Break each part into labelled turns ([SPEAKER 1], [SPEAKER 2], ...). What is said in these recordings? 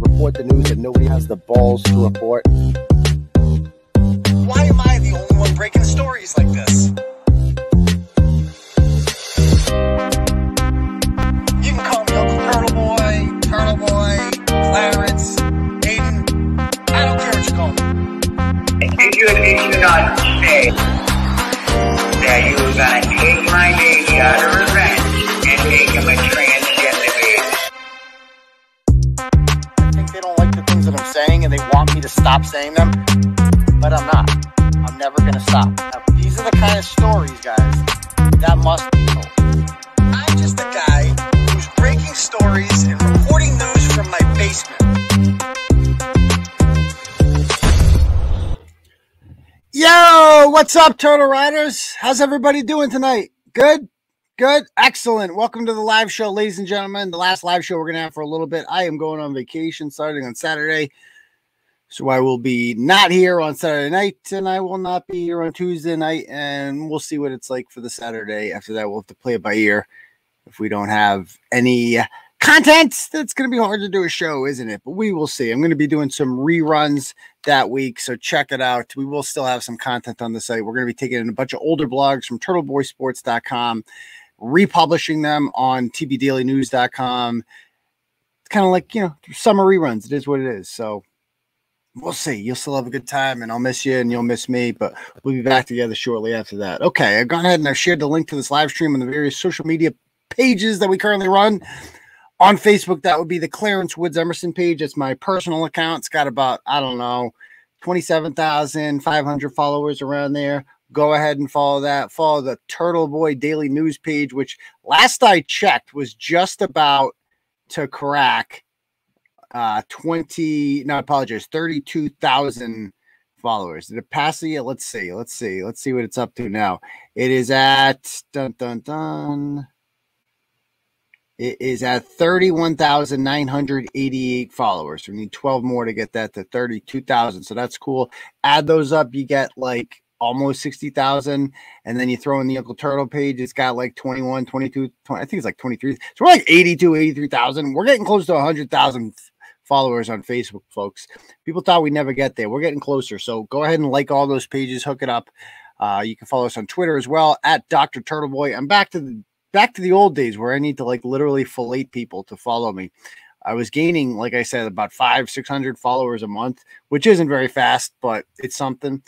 [SPEAKER 1] report the news that nobody has the balls to report.
[SPEAKER 2] Why am I the only one breaking stories like this? You can call me Uncle Turtle Boy, Turtle Boy, Clarence, Aiden. I don't care what you call me.
[SPEAKER 3] Did you or you not say that you were gonna take my baby out of revenge and make him a transgender
[SPEAKER 1] stop saying them, but I'm not. I'm never to stop. Now, these are the kind of stories, guys, that must be told.
[SPEAKER 2] I'm just a guy who's breaking stories and reporting news from my basement.
[SPEAKER 1] Yo, what's up, Turtle Riders? How's everybody doing tonight? Good? Good? Excellent. Welcome to the live show, ladies and gentlemen. The last live show we're to have for a little bit. I am going on vacation starting on Saturday. So I will be not here on Saturday night and I will not be here on Tuesday night. And we'll see what it's like for the Saturday. After that, we'll have to play it by ear. If we don't have any content, that's going to be hard to do a show, isn't it? But we will see. I'm going to be doing some reruns that week. So check it out. We will still have some content on the site. We're going to be taking in a bunch of older blogs from turtleboysports.com, republishing them on tbdailynews.com. It's kind of like, you know, summer reruns. It is what it is. So we'll see. You'll still have a good time and I'll miss you and you'll miss me, but we'll be back together shortly after that. Okay. I've gone ahead and I've shared the link to this live stream on the various social media pages that we currently run on Facebook, that would be the Clarence Woods Emerson page. It's my personal account. It's got about, I don't know, 27,500 followers around there. Go ahead and follow that. Follow the Turtle Boy Daily News page, which last I checked was just about to crack uh 20, no, I apologize, 32,000 followers. Did it pass? Let's see. Let's see. Let's see what it's up to now. It is at dun dun dun. It is at 31,988 followers. We need 12 more to get that to 32,000. So that's cool. Add those up, you get like almost 60,000. And then you throw in the Uncle Turtle page, it's got like 21, 22, 20, I think it's like 23. So we're like 82, 83,000. We're getting close to 100,000 followers on Facebook, folks. People thought we'd never get there. We're getting closer. So go ahead and like all those pages, hook it up. Uh, you can follow us on Twitter as well at Dr. Turtle Boy. I'm back to the back to the old days where I need to like literally fillet people to follow me. I was gaining, like I said, about five, six hundred followers a month, which isn't very fast, but it's something.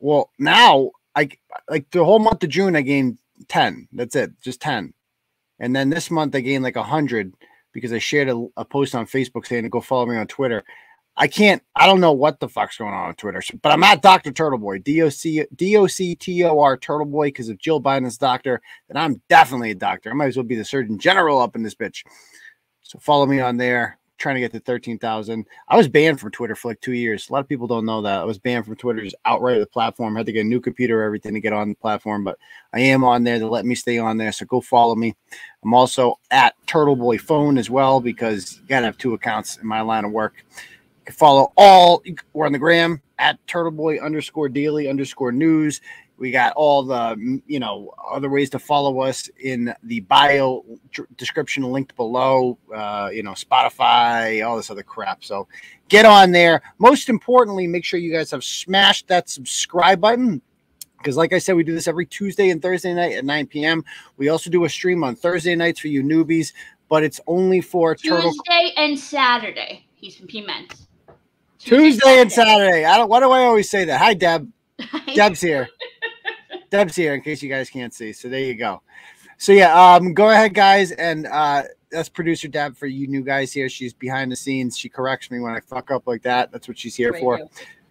[SPEAKER 1] Well, now I like the whole month of June, I gained 10. That's it, just 10. And then this month I gained like a hundred because I shared a, a post on Facebook saying to go follow me on Twitter. I can't, I don't know what the fuck's going on on Twitter, but I'm at Dr. Turtle Boy, D O C D O C T O R Turtle Boy, because if Jill Biden's doctor, then I'm definitely a doctor. I might as well be the Surgeon General up in this bitch. So follow me on there, trying to get to 13,000. I was banned from Twitter for like two years. A lot of people don't know that. I was banned from Twitter just outright of the platform. Had to get a new computer, everything to get on the platform, but I am on there. They let me stay on there. So go follow me. I'm also at Turtle Boy Phone as well, because you got to have two accounts in my line of work You can follow all we're on the gram at turtle boy underscore daily underscore news we got all the you know other ways to follow us in the bio description linked below uh, you know spotify all this other crap so get on there most importantly make sure you guys have smashed that subscribe button because like i said we do this every tuesday and thursday night at 9 p.m we also do a stream on thursday nights for you newbies but it's only for
[SPEAKER 4] Tuesday
[SPEAKER 1] turtle
[SPEAKER 4] and Saturday. He's he meant.
[SPEAKER 1] Tuesday and Saturday. I don't. Why do I always say that? Hi, Deb. Deb's here. Deb's here. In case you guys can't see, so there you go. So yeah, um, go ahead, guys, and uh, that's producer Deb for you new guys here. She's behind the scenes. She corrects me when I fuck up like that. That's what she's here for.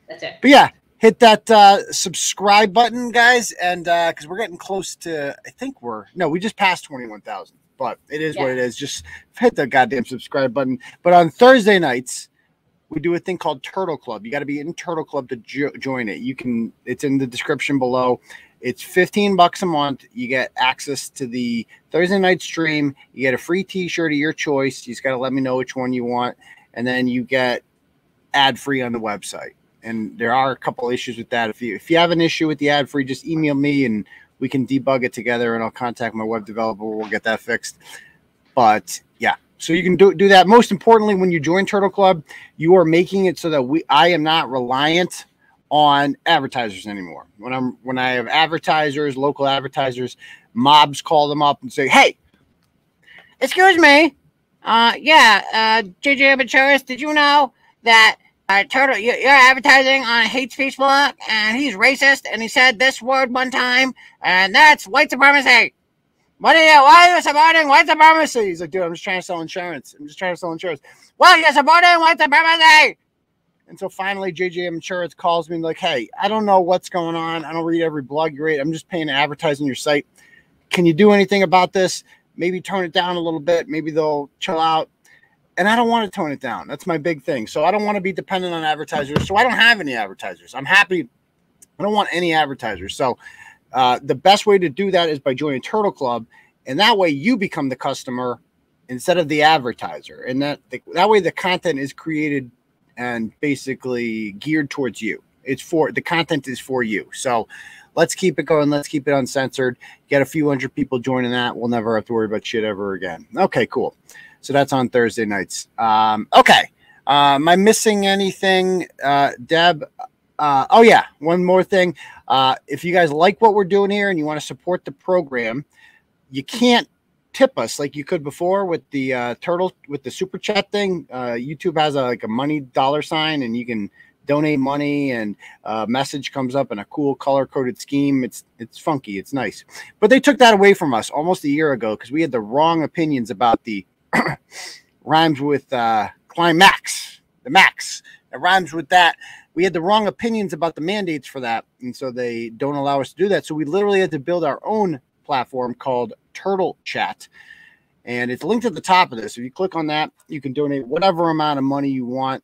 [SPEAKER 4] That's it.
[SPEAKER 1] But yeah, hit that uh, subscribe button, guys, and because we're getting close to, I think we're no, we just passed twenty one thousand, but it is what it is. Just hit the goddamn subscribe button. But on Thursday nights, we do a thing called Turtle Club. You got to be in Turtle Club to jo- join it. You can. It's in the description below. It's 15 bucks a month. You get access to the Thursday night stream. You get a free t-shirt of your choice. You just got to let me know which one you want. And then you get ad free on the website. And there are a couple issues with that. If you if you have an issue with the ad free, just email me and we can debug it together and I'll contact my web developer. We'll get that fixed. But yeah, So you can do do that. Most importantly, when you join Turtle Club, you are making it so that we I am not reliant on advertisers anymore. When I'm when I have advertisers, local advertisers, mobs call them up and say, "Hey, excuse me, uh, yeah, uh, JJ Machuris, did you know that uh, Turtle, you- you're advertising on a hate speech blog, and he's racist, and he said this word one time, and that's white supremacy. What are you? Why are you supporting white supremacy? He's like, dude, I'm just trying to sell insurance. I'm just trying to sell insurance. Well, you're supporting white supremacy. And so finally, JJM Insurance calls me and like, hey, I don't know what's going on. I don't read every blog you read. I'm just paying to advertise on your site. Can you do anything about this? Maybe tone it down a little bit. Maybe they'll chill out. And I don't want to tone it down. That's my big thing. So I don't want to be dependent on advertisers. So I don't have any advertisers. I'm happy. I don't want any advertisers. So uh, the best way to do that is by joining Turtle Club, and that way you become the customer instead of the advertiser. And that that way the content is created and basically geared towards you. It's for the content is for you. So let's keep it going. Let's keep it uncensored. Get a few hundred people joining that. We'll never have to worry about shit ever again. Okay, cool. So that's on Thursday nights. Um, okay. Uh, am I missing anything, uh, Deb? Uh, oh yeah, one more thing. Uh, if you guys like what we're doing here and you want to support the program, you can't tip us like you could before with the uh, turtle with the super chat thing. Uh, YouTube has a like a money dollar sign, and you can donate money, and a message comes up in a cool color coded scheme. It's it's funky, it's nice. But they took that away from us almost a year ago because we had the wrong opinions about the rhymes with uh, climax, the max. It rhymes with that. We had the wrong opinions about the mandates for that, and so they don't allow us to do that. So we literally had to build our own platform called Turtle Chat. And it's linked at the top of this. If you click on that, you can donate whatever amount of money you want.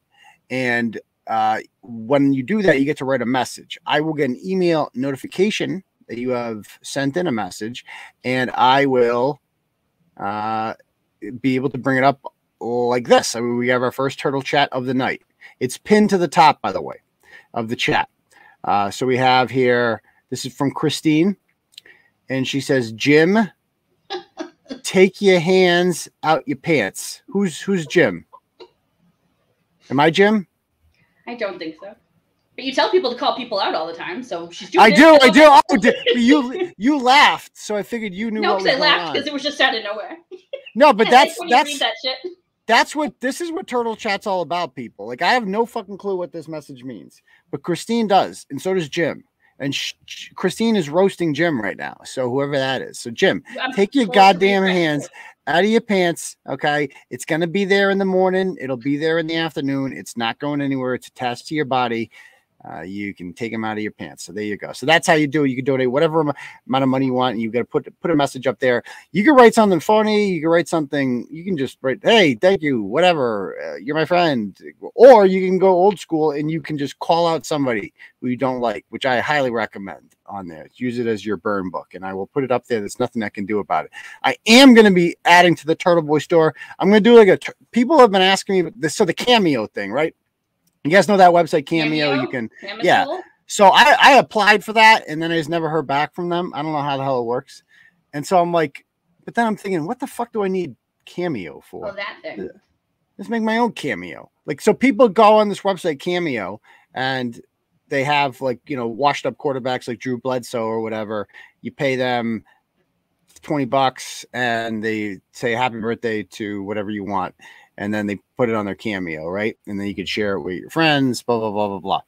[SPEAKER 1] And uh, when you do that, you get to write a message. I will get an email notification that you have sent in a message, and I will uh, be able to bring it up like this. I mean, we have our first turtle chat of the night. It's pinned to the top, by the way, of the chat. Uh, so we have here, this is from Christine and she says, "Jim, take your hands out your pants." Who's who's Jim? Am I Jim?
[SPEAKER 4] I don't think so. But you tell people to call people out all the time, so she's doing
[SPEAKER 1] I
[SPEAKER 4] it.
[SPEAKER 1] do, I do. Oh, you you laughed, so I figured you knew
[SPEAKER 4] No,
[SPEAKER 1] what was
[SPEAKER 4] because I laughed because it was just out of nowhere.
[SPEAKER 1] No, but that's
[SPEAKER 4] like when you
[SPEAKER 1] that's
[SPEAKER 4] that
[SPEAKER 1] that's what this is what turtle chat's all about people like i have no fucking clue what this message means but christine does and so does jim and sh- sh- christine is roasting jim right now so whoever that is. So jim
[SPEAKER 4] I'm
[SPEAKER 1] take your goddamn hands out of your pants okay? It's going to be there in the morning. It'll be there in the afternoon. It's not going anywhere. It's attached to your body uh, you can take them out of your pants. So there you go. So that's how you do it. You can donate whatever amount of money you want. And you got to put put a message up there. You can write something funny. You can write something you can just write hey thank you whatever uh, you're my friend. Or you can go old school and you can just call out somebody who you don't like which i highly recommend on there. Use it as your burn book and i will put it up there. There's nothing i can do about it. I am going to be adding to the turtle boy store. I'm going to do like a people have been asking me this so the cameo thing right you guys know that website cameo, you can
[SPEAKER 4] Cameo
[SPEAKER 1] yeah. so I, I applied for that and then I just never heard back from them. I don't know how the hell it works. And so I'm like, but then I'm thinking, what the fuck do I need Cameo for?
[SPEAKER 4] Oh, that thing.
[SPEAKER 1] Let's make my own Cameo. Like, so people go on this website Cameo and they have like, you know, washed up quarterbacks like Drew Bledsoe or whatever. You pay them 20 bucks and they say happy birthday to whatever you want. And then they put it on their Cameo, right? And then you could share it with your friends, blah, blah, blah, blah, blah.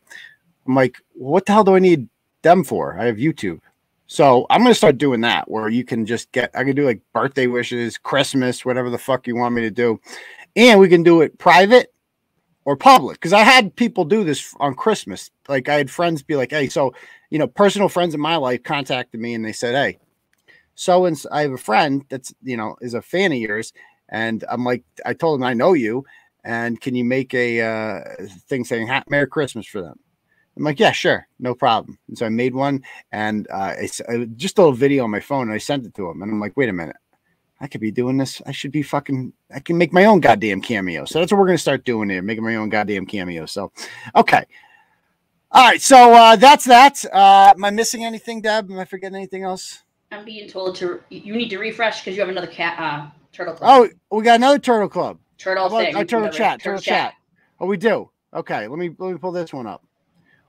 [SPEAKER 1] I'm like, what the hell do I need them for? I have YouTube. So I'm gonna start doing that where you can just get I can do like birthday wishes, Christmas, whatever the fuck you want me to do. And we can do it private or public. Because I had people do this on Christmas. Like I had friends be like, hey, so you know, personal friends in my life contacted me and they said, Hey, so and I have a friend that's you know is a fan of yours. And I'm like, I told him I know you, and can you make a uh, thing saying Merry Christmas for them? I'm like, yeah, sure, no problem. And so I made one and uh, I, s- I- just a little video on my phone and I sent it to him. And I'm like, wait a minute, I could be doing this. I should be fucking, I can make my own goddamn cameo. So that's what we're to start doing here, making my own goddamn cameo. So, okay. All right. So uh, that's that. Uh, am I missing anything, Deb? Am I forgetting anything else?
[SPEAKER 4] I'm being told to. You need to refresh because you have another cat uh, Turtle Club.
[SPEAKER 1] Oh, we got another turtle club.
[SPEAKER 4] turtle thing.
[SPEAKER 1] turtle chat? Turtle chat. Oh, we do. Okay, let me let me pull this one up.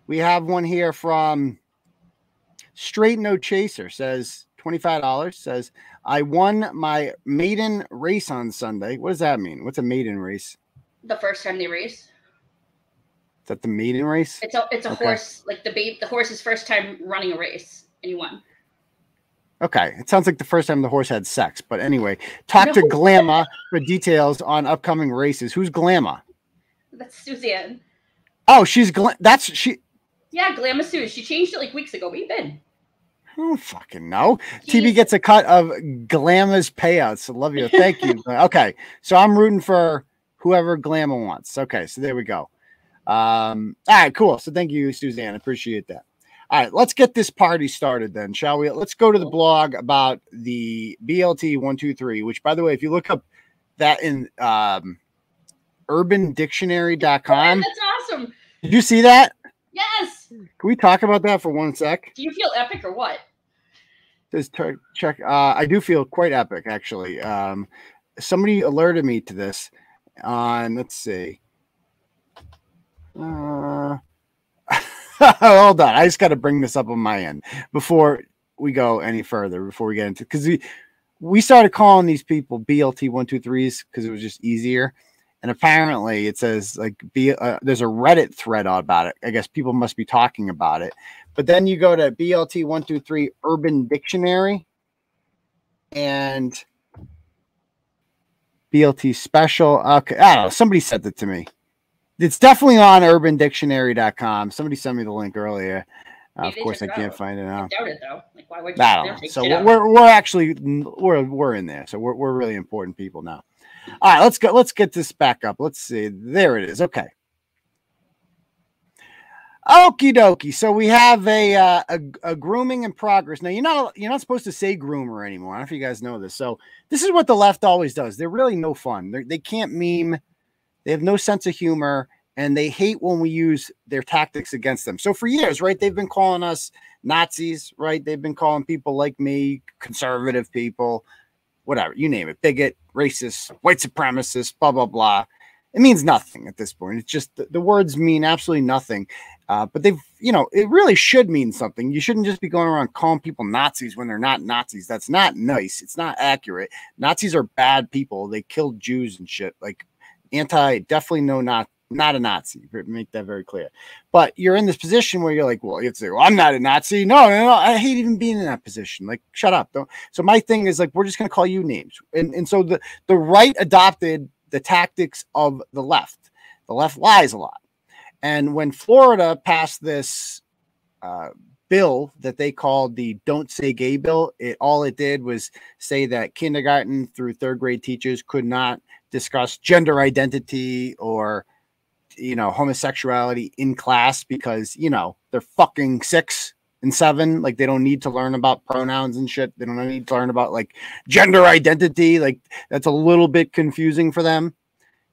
[SPEAKER 1] We have one here from Straight No Chaser. Says twenty five dollars. Says I won my maiden race on Sunday. What does that mean? What's a maiden race?
[SPEAKER 4] The first time they race.
[SPEAKER 1] Is that the maiden race?
[SPEAKER 4] It's a it's a
[SPEAKER 1] Okay.
[SPEAKER 4] horse like the babe the horse's first time running a race and you won.
[SPEAKER 1] Okay, it sounds like the first time the horse had sex. But anyway, talk to
[SPEAKER 4] No.
[SPEAKER 1] Glamma for details on upcoming races. Who's Glamma?
[SPEAKER 4] That's Suzanne.
[SPEAKER 1] Oh, she's Glam. That's she.
[SPEAKER 4] Yeah, Glamma Sue. She changed it like weeks ago. Where you been?
[SPEAKER 1] I don't fucking know. TB gets a cut of Glamma's payouts. I love you. Thank you. okay. So I'm rooting for whoever Glamma wants. Okay. So there we go. Um, all right, cool. So thank you, Suzanne. Appreciate that. All right, let's get this party started then, shall we? Let's go to the blog about the BLT 123, which by the way, if you look up that in um urbandictionary.com,
[SPEAKER 4] That's awesome.
[SPEAKER 1] did you see that?
[SPEAKER 4] Yes.
[SPEAKER 1] Can we talk about that for one sec?
[SPEAKER 4] Do you feel epic or what?
[SPEAKER 1] Just check. Uh, I do feel quite epic, actually. Um, somebody alerted me to this on. Let's see. Uh, hold on. I just got to bring this up on my end before we go any further. Before we get into because we we started calling these people BLT one two threes because it was just easier. And apparently, it says like B, uh, there's a Reddit thread about it. I guess people must be talking about it. But then you go to BLT one two three Urban Dictionary, and BLT Special. Okay, I don't know. Somebody sent it to me. It's definitely on UrbanDictionary.com. Somebody sent me the link earlier. Uh, of course, I can't
[SPEAKER 4] out.
[SPEAKER 1] find it
[SPEAKER 4] I
[SPEAKER 1] now.
[SPEAKER 4] doubt it though. Like why would you?
[SPEAKER 1] I don't know. So
[SPEAKER 4] out.
[SPEAKER 1] we're we're actually we're we're in there. So we're we're really important people now. All right, let's go. Let's get this back up. Let's see. There it is. Okay. Okie dokie. So we have a, uh, a a grooming in progress. Now you're not you're not supposed to say groomer anymore. I don't know if you guys know this. So this is what the left always does. They're really no fun. They're, they can't meme. They have no sense of humor, and they hate when we use their tactics against them. So for years, right, they've been calling us Nazis, right? They've been calling people like me conservative people, whatever you name it, bigot, racist, white supremacist, blah blah blah. It means nothing at this point. It's just the, the words mean absolutely nothing. Uh, but they've, you know, it really should mean something. You shouldn't just be going around calling people Nazis when they're not Nazis. That's not nice. It's not accurate. Nazis are bad people. They killed Jews and shit. Like anti, definitely no, not not a Nazi. Make that very clear. But you're in this position where you're like, well, you have to well, I'm not a Nazi. No, no, no. I hate even being in that position. Like, shut up. Don't. So my thing is like, we're just gonna call you names. And and so the the right adopted the tactics of the left. The left lies a lot. And when Florida passed this uh, bill that they called the "Don't Say Gay" bill, it all it did was say that kindergarten through third grade teachers could not discuss gender identity or you know homosexuality in class because you know they're fucking six and seven. Like they don't need to learn about pronouns and shit. They don't need to learn about like gender identity. Like that's a little bit confusing for them.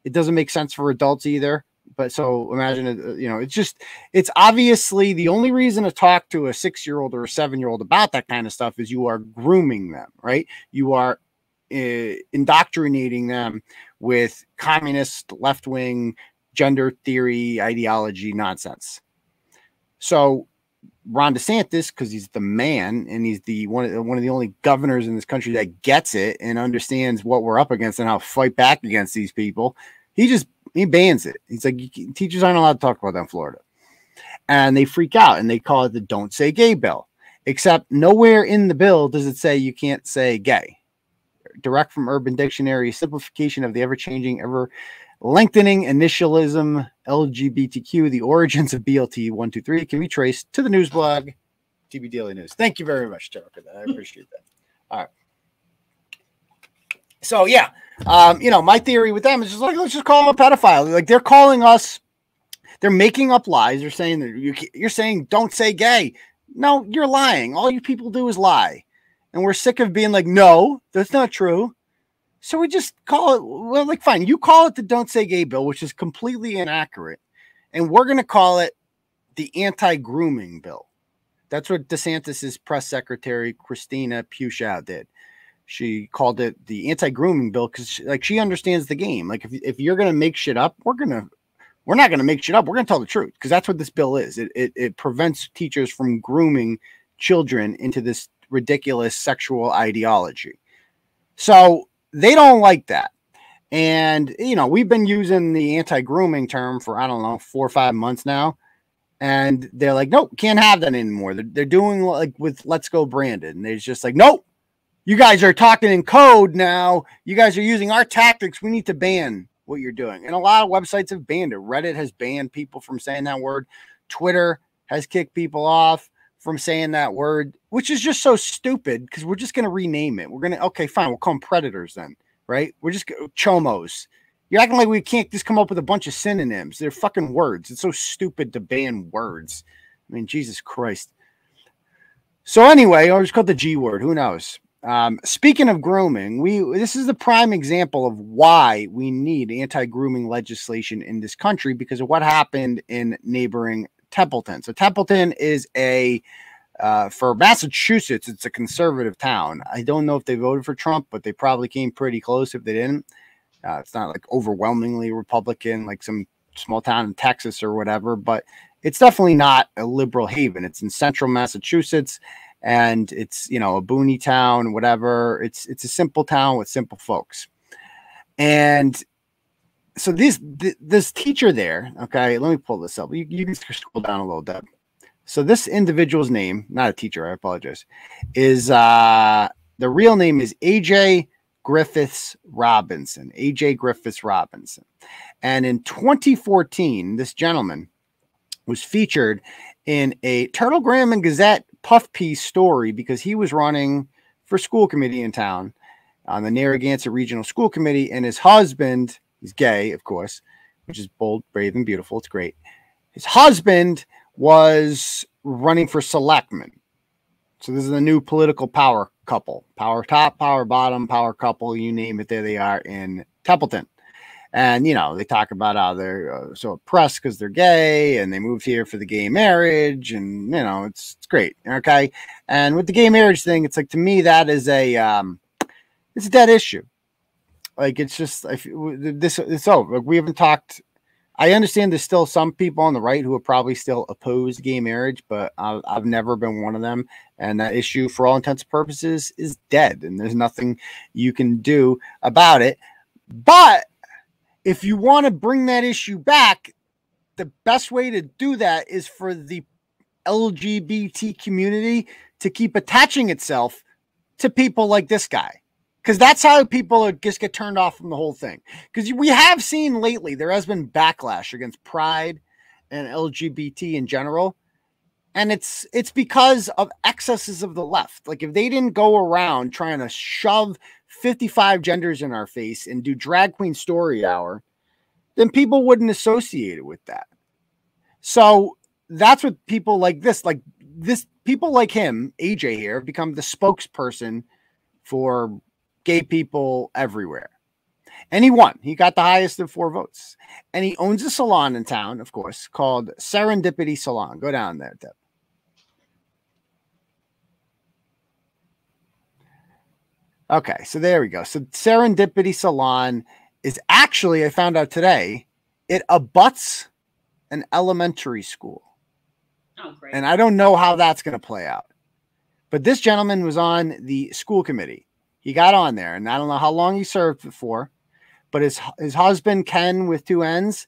[SPEAKER 1] It doesn't make sense for adults either. But so imagine you know it's just it's obviously the only reason to talk to a six year old or a seven year old about that kind of stuff is you are grooming them right? You are uh, indoctrinating them with communist left wing gender theory ideology nonsense so Ron DeSantis, because he's the man and he's the one of the, one of the only governors in this country that gets it and understands what we're up against and how to fight back against these people. He just he bans it. He's like, teachers aren't allowed to talk about that in Florida, and they freak out and they call it the "Don't Say Gay" bill. Except nowhere in the bill does it say you can't say gay. Direct from Urban Dictionary, simplification of the ever-changing, ever lengthening initialism LGBTQ, the origins of BLT 123 can be traced to the news blog, TB Daily News. Thank you very much, Tara, for that. I appreciate that. All right. So, yeah, um, you know, my theory with them is just like, let's just call them a pedophile. Like, they're calling us, they're making up lies. They're saying that you, you're saying, don't say gay. No, you're lying. All you people do is lie. And we're sick of being like, no, that's not true. So we just call it, well, like, fine, you call it the Don't Say Gay bill, which is completely inaccurate. And we're going to call it the anti grooming bill. That's what DeSantis's press secretary, Christina Pushaw, did. She called it the anti-grooming bill because like she understands the game. Like if if you're gonna make shit up, we're gonna we're not gonna make shit up. We're gonna tell the truth because that's what this bill is. It, it it prevents teachers from grooming children into this ridiculous sexual ideology. So they don't like that. And you know, we've been using the anti-grooming term for I don't know four or five months now, and they're like, nope, can't have that anymore. They're, they're doing like with Let's Go Brandon, and they're just like, nope, you guys are talking in code now. You guys are using our tactics. We need to ban what you're doing. And a lot of websites have banned it. Reddit has banned people from saying that word. Twitter has kicked people off from saying that word, which is just so stupid because we're just going to rename it. We're going to, okay, fine. We'll call them predators then, right? We're just chomos. You're acting like we can't just come up with a bunch of synonyms. They're fucking words. It's so stupid to ban words. I mean, Jesus Christ. So anyway, or just called the G word. Who knows? Um, speaking of grooming, we this is the prime example of why we need anti-grooming legislation in this country because of what happened in neighboring Templeton. So Templeton is a uh, for Massachusetts, it's a conservative town. I don't know if they voted for Trump, but they probably came pretty close if they didn't. Uh, it's not like overwhelmingly Republican, like some small town in Texas or whatever, but it's definitely not a liberal haven. It's in central Massachusetts and it's you know a boony town, whatever. It's it's a simple town with simple folks, and so this this teacher there. Okay, let me pull this up. You, you can scroll down a little bit. So this individual's name, not a teacher, I apologize, is uh the real name is AJ Griffiths Robinson. AJ Griffiths Robinson. And in 2014, this gentleman was featured in a Telegram and Gazette puff piece story because he was running for school committee in town on the Narragansett Regional School Committee, and his husband, he's gay, of course, which is bold, brave, and beautiful. It's great. His husband was running for selectman. So this is a new political power couple, power top, power bottom, power couple, you name it. There they are in Templeton and you know they talk about how they're uh, so oppressed because they're gay and they moved here for the gay marriage and you know it's, it's great okay and with the gay marriage thing it's like to me that is a um it's a dead issue like it's just if this it's like we haven't talked i understand there's still some people on the right who are probably still opposed gay marriage but I've, I've never been one of them and that issue for all intents and purposes is dead and there's nothing you can do about it but if you want to bring that issue back, the best way to do that is for the LGBT community to keep attaching itself to people like this guy. Because that's how people just get turned off from the whole thing. Because we have seen lately there has been backlash against pride and LGBT in general. And it's it's because of excesses of the left. Like if they didn't go around trying to shove 55 genders in our face and do drag queen story hour, then people wouldn't associate it with that. So that's what people like this, like this, people like him, AJ here, become the spokesperson for gay people everywhere. And he won. He got the highest of four votes. And he owns a salon in town, of course, called Serendipity Salon. Go down there, Deb. Okay, so there we go. So Serendipity Salon is actually, I found out today, it abuts an elementary school.
[SPEAKER 4] Oh, great.
[SPEAKER 1] And I don't know how that's going to play out. But this gentleman was on the school committee. He got on there, and I don't know how long he served for, but his his husband Ken with two N's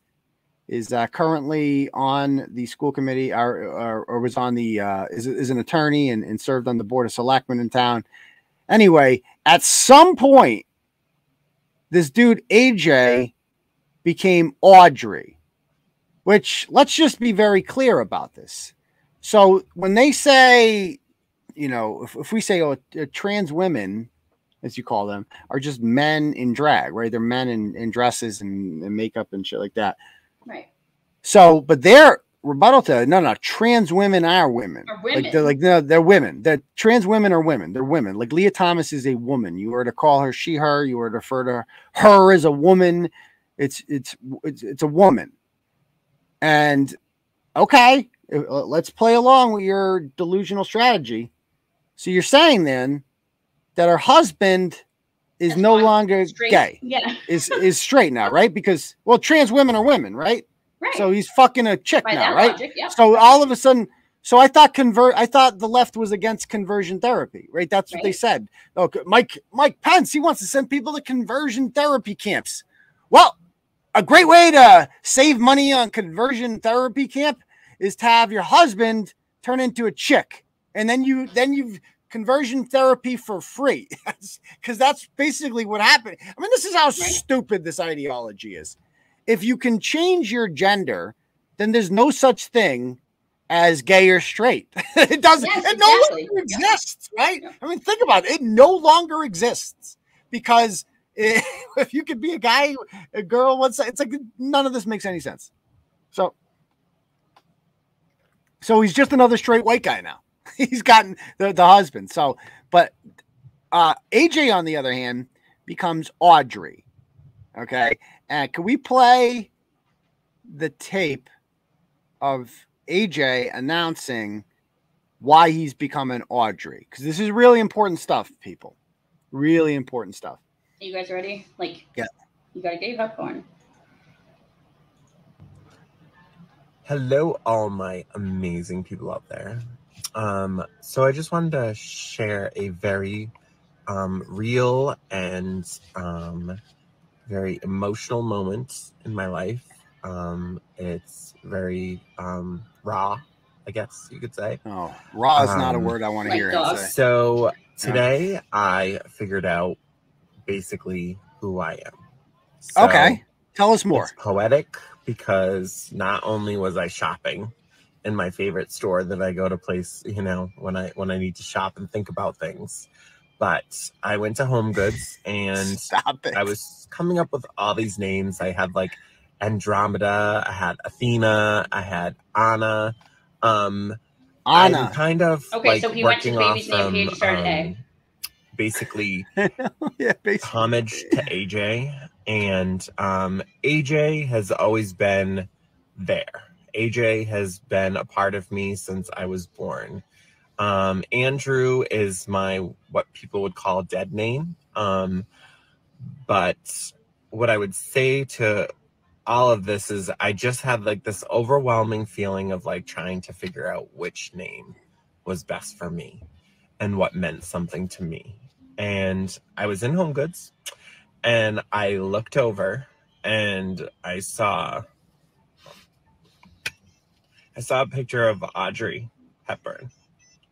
[SPEAKER 1] is uh, currently on the school committee, or or, or was on the uh, is is an attorney and, and served on the board of selectmen in town. Anyway, at some point, this dude AJ became Audrey, which let's just be very clear about this. So when they say, you know, if, if we say, oh, trans women, as you call them, are just men in drag, right? They're men in, in dresses and, and makeup and shit like that.
[SPEAKER 4] right.
[SPEAKER 1] So, but they're rebuttal to no, no, trans women are women.
[SPEAKER 4] Are
[SPEAKER 1] Like they're like no, they're women. That trans women are women. They're women. Like Lia Thomas is a woman. You were to call her she, her. You were to refer to her as a woman. It's it's it's it's a woman. And okay, uh, let's play along with your delusional strategy. So you're saying then that her husband is
[SPEAKER 4] That's
[SPEAKER 1] no longer
[SPEAKER 4] Straight.
[SPEAKER 1] gay.
[SPEAKER 4] Yeah.
[SPEAKER 1] Is is straight now, right? Because well, trans women are women, right?
[SPEAKER 4] Right.
[SPEAKER 1] So he's fucking a chick
[SPEAKER 4] By
[SPEAKER 1] now, right?
[SPEAKER 4] logic, yeah.
[SPEAKER 1] So all of a sudden, so I thought convert. I thought the left was against conversion therapy, right? That's what they said. Okay, Mike Mike Pence, he wants to send people to conversion therapy camps. Well, a great way to save money on conversion therapy camp is to have your husband turn into a chick, and then you then you've conversion therapy for free because that's basically what happened. I mean, this is how stupid this ideology is. If you can change your gender, then there's no such thing as gay or straight. it doesn't.
[SPEAKER 4] Yes,
[SPEAKER 1] it no
[SPEAKER 4] exactly.
[SPEAKER 1] longer
[SPEAKER 4] Yeah.
[SPEAKER 1] exists, right?
[SPEAKER 4] Yeah.
[SPEAKER 1] I mean, think about it. It no longer exists because if you could be a guy, a girl, what's it's like none of this makes any sense. So, so he's just another straight white guy now. he's gotten the, the husband. So, but uh AJ on the other hand becomes Audrey. Okay. And can we play the tape of AJ announcing why he's becoming Audrey? Because this is really important stuff, people. Really important stuff.
[SPEAKER 4] you guys ready? Like,
[SPEAKER 1] Yeah.
[SPEAKER 4] You gotta get your popcorn.
[SPEAKER 5] Hello, all my amazing people out there. Um, so I just wanted to share a very um, real and um, very emotional moment in my life. Um, it's very um, raw, I guess you could say.
[SPEAKER 1] Oh, raw is not a
[SPEAKER 5] Um,
[SPEAKER 1] word I want to hear him say.
[SPEAKER 5] So today I figured out basically who I am. So,
[SPEAKER 1] Okay. Tell us more.
[SPEAKER 5] It's poetic because not only was I shopping in my favorite store that I go to place, you know, when I when I need to shop and think about things, but I went to Home Goods and
[SPEAKER 1] Stop it.
[SPEAKER 5] I was coming up with all these names. I had like Andromeda, I had Athena, I had Anna. Um I'm
[SPEAKER 1] Anna.
[SPEAKER 5] kind of
[SPEAKER 4] Okay,
[SPEAKER 5] like
[SPEAKER 4] so he went to
[SPEAKER 5] working
[SPEAKER 4] baby's
[SPEAKER 5] off
[SPEAKER 4] name, he
[SPEAKER 5] from,
[SPEAKER 4] started A.
[SPEAKER 5] um, basically
[SPEAKER 1] yeah, basically.
[SPEAKER 5] homage to AJ, and um, AJ has always been there. AJ has been a part of me since I was born. Um, Andrew is my what people would call dead name. Um, but what I would say to all of this is I just had like this overwhelming feeling of like trying to figure out which name was best for me and what meant something to me. And I was in Home Goods and I looked over and I saw I saw a picture of Audrey Hepburn.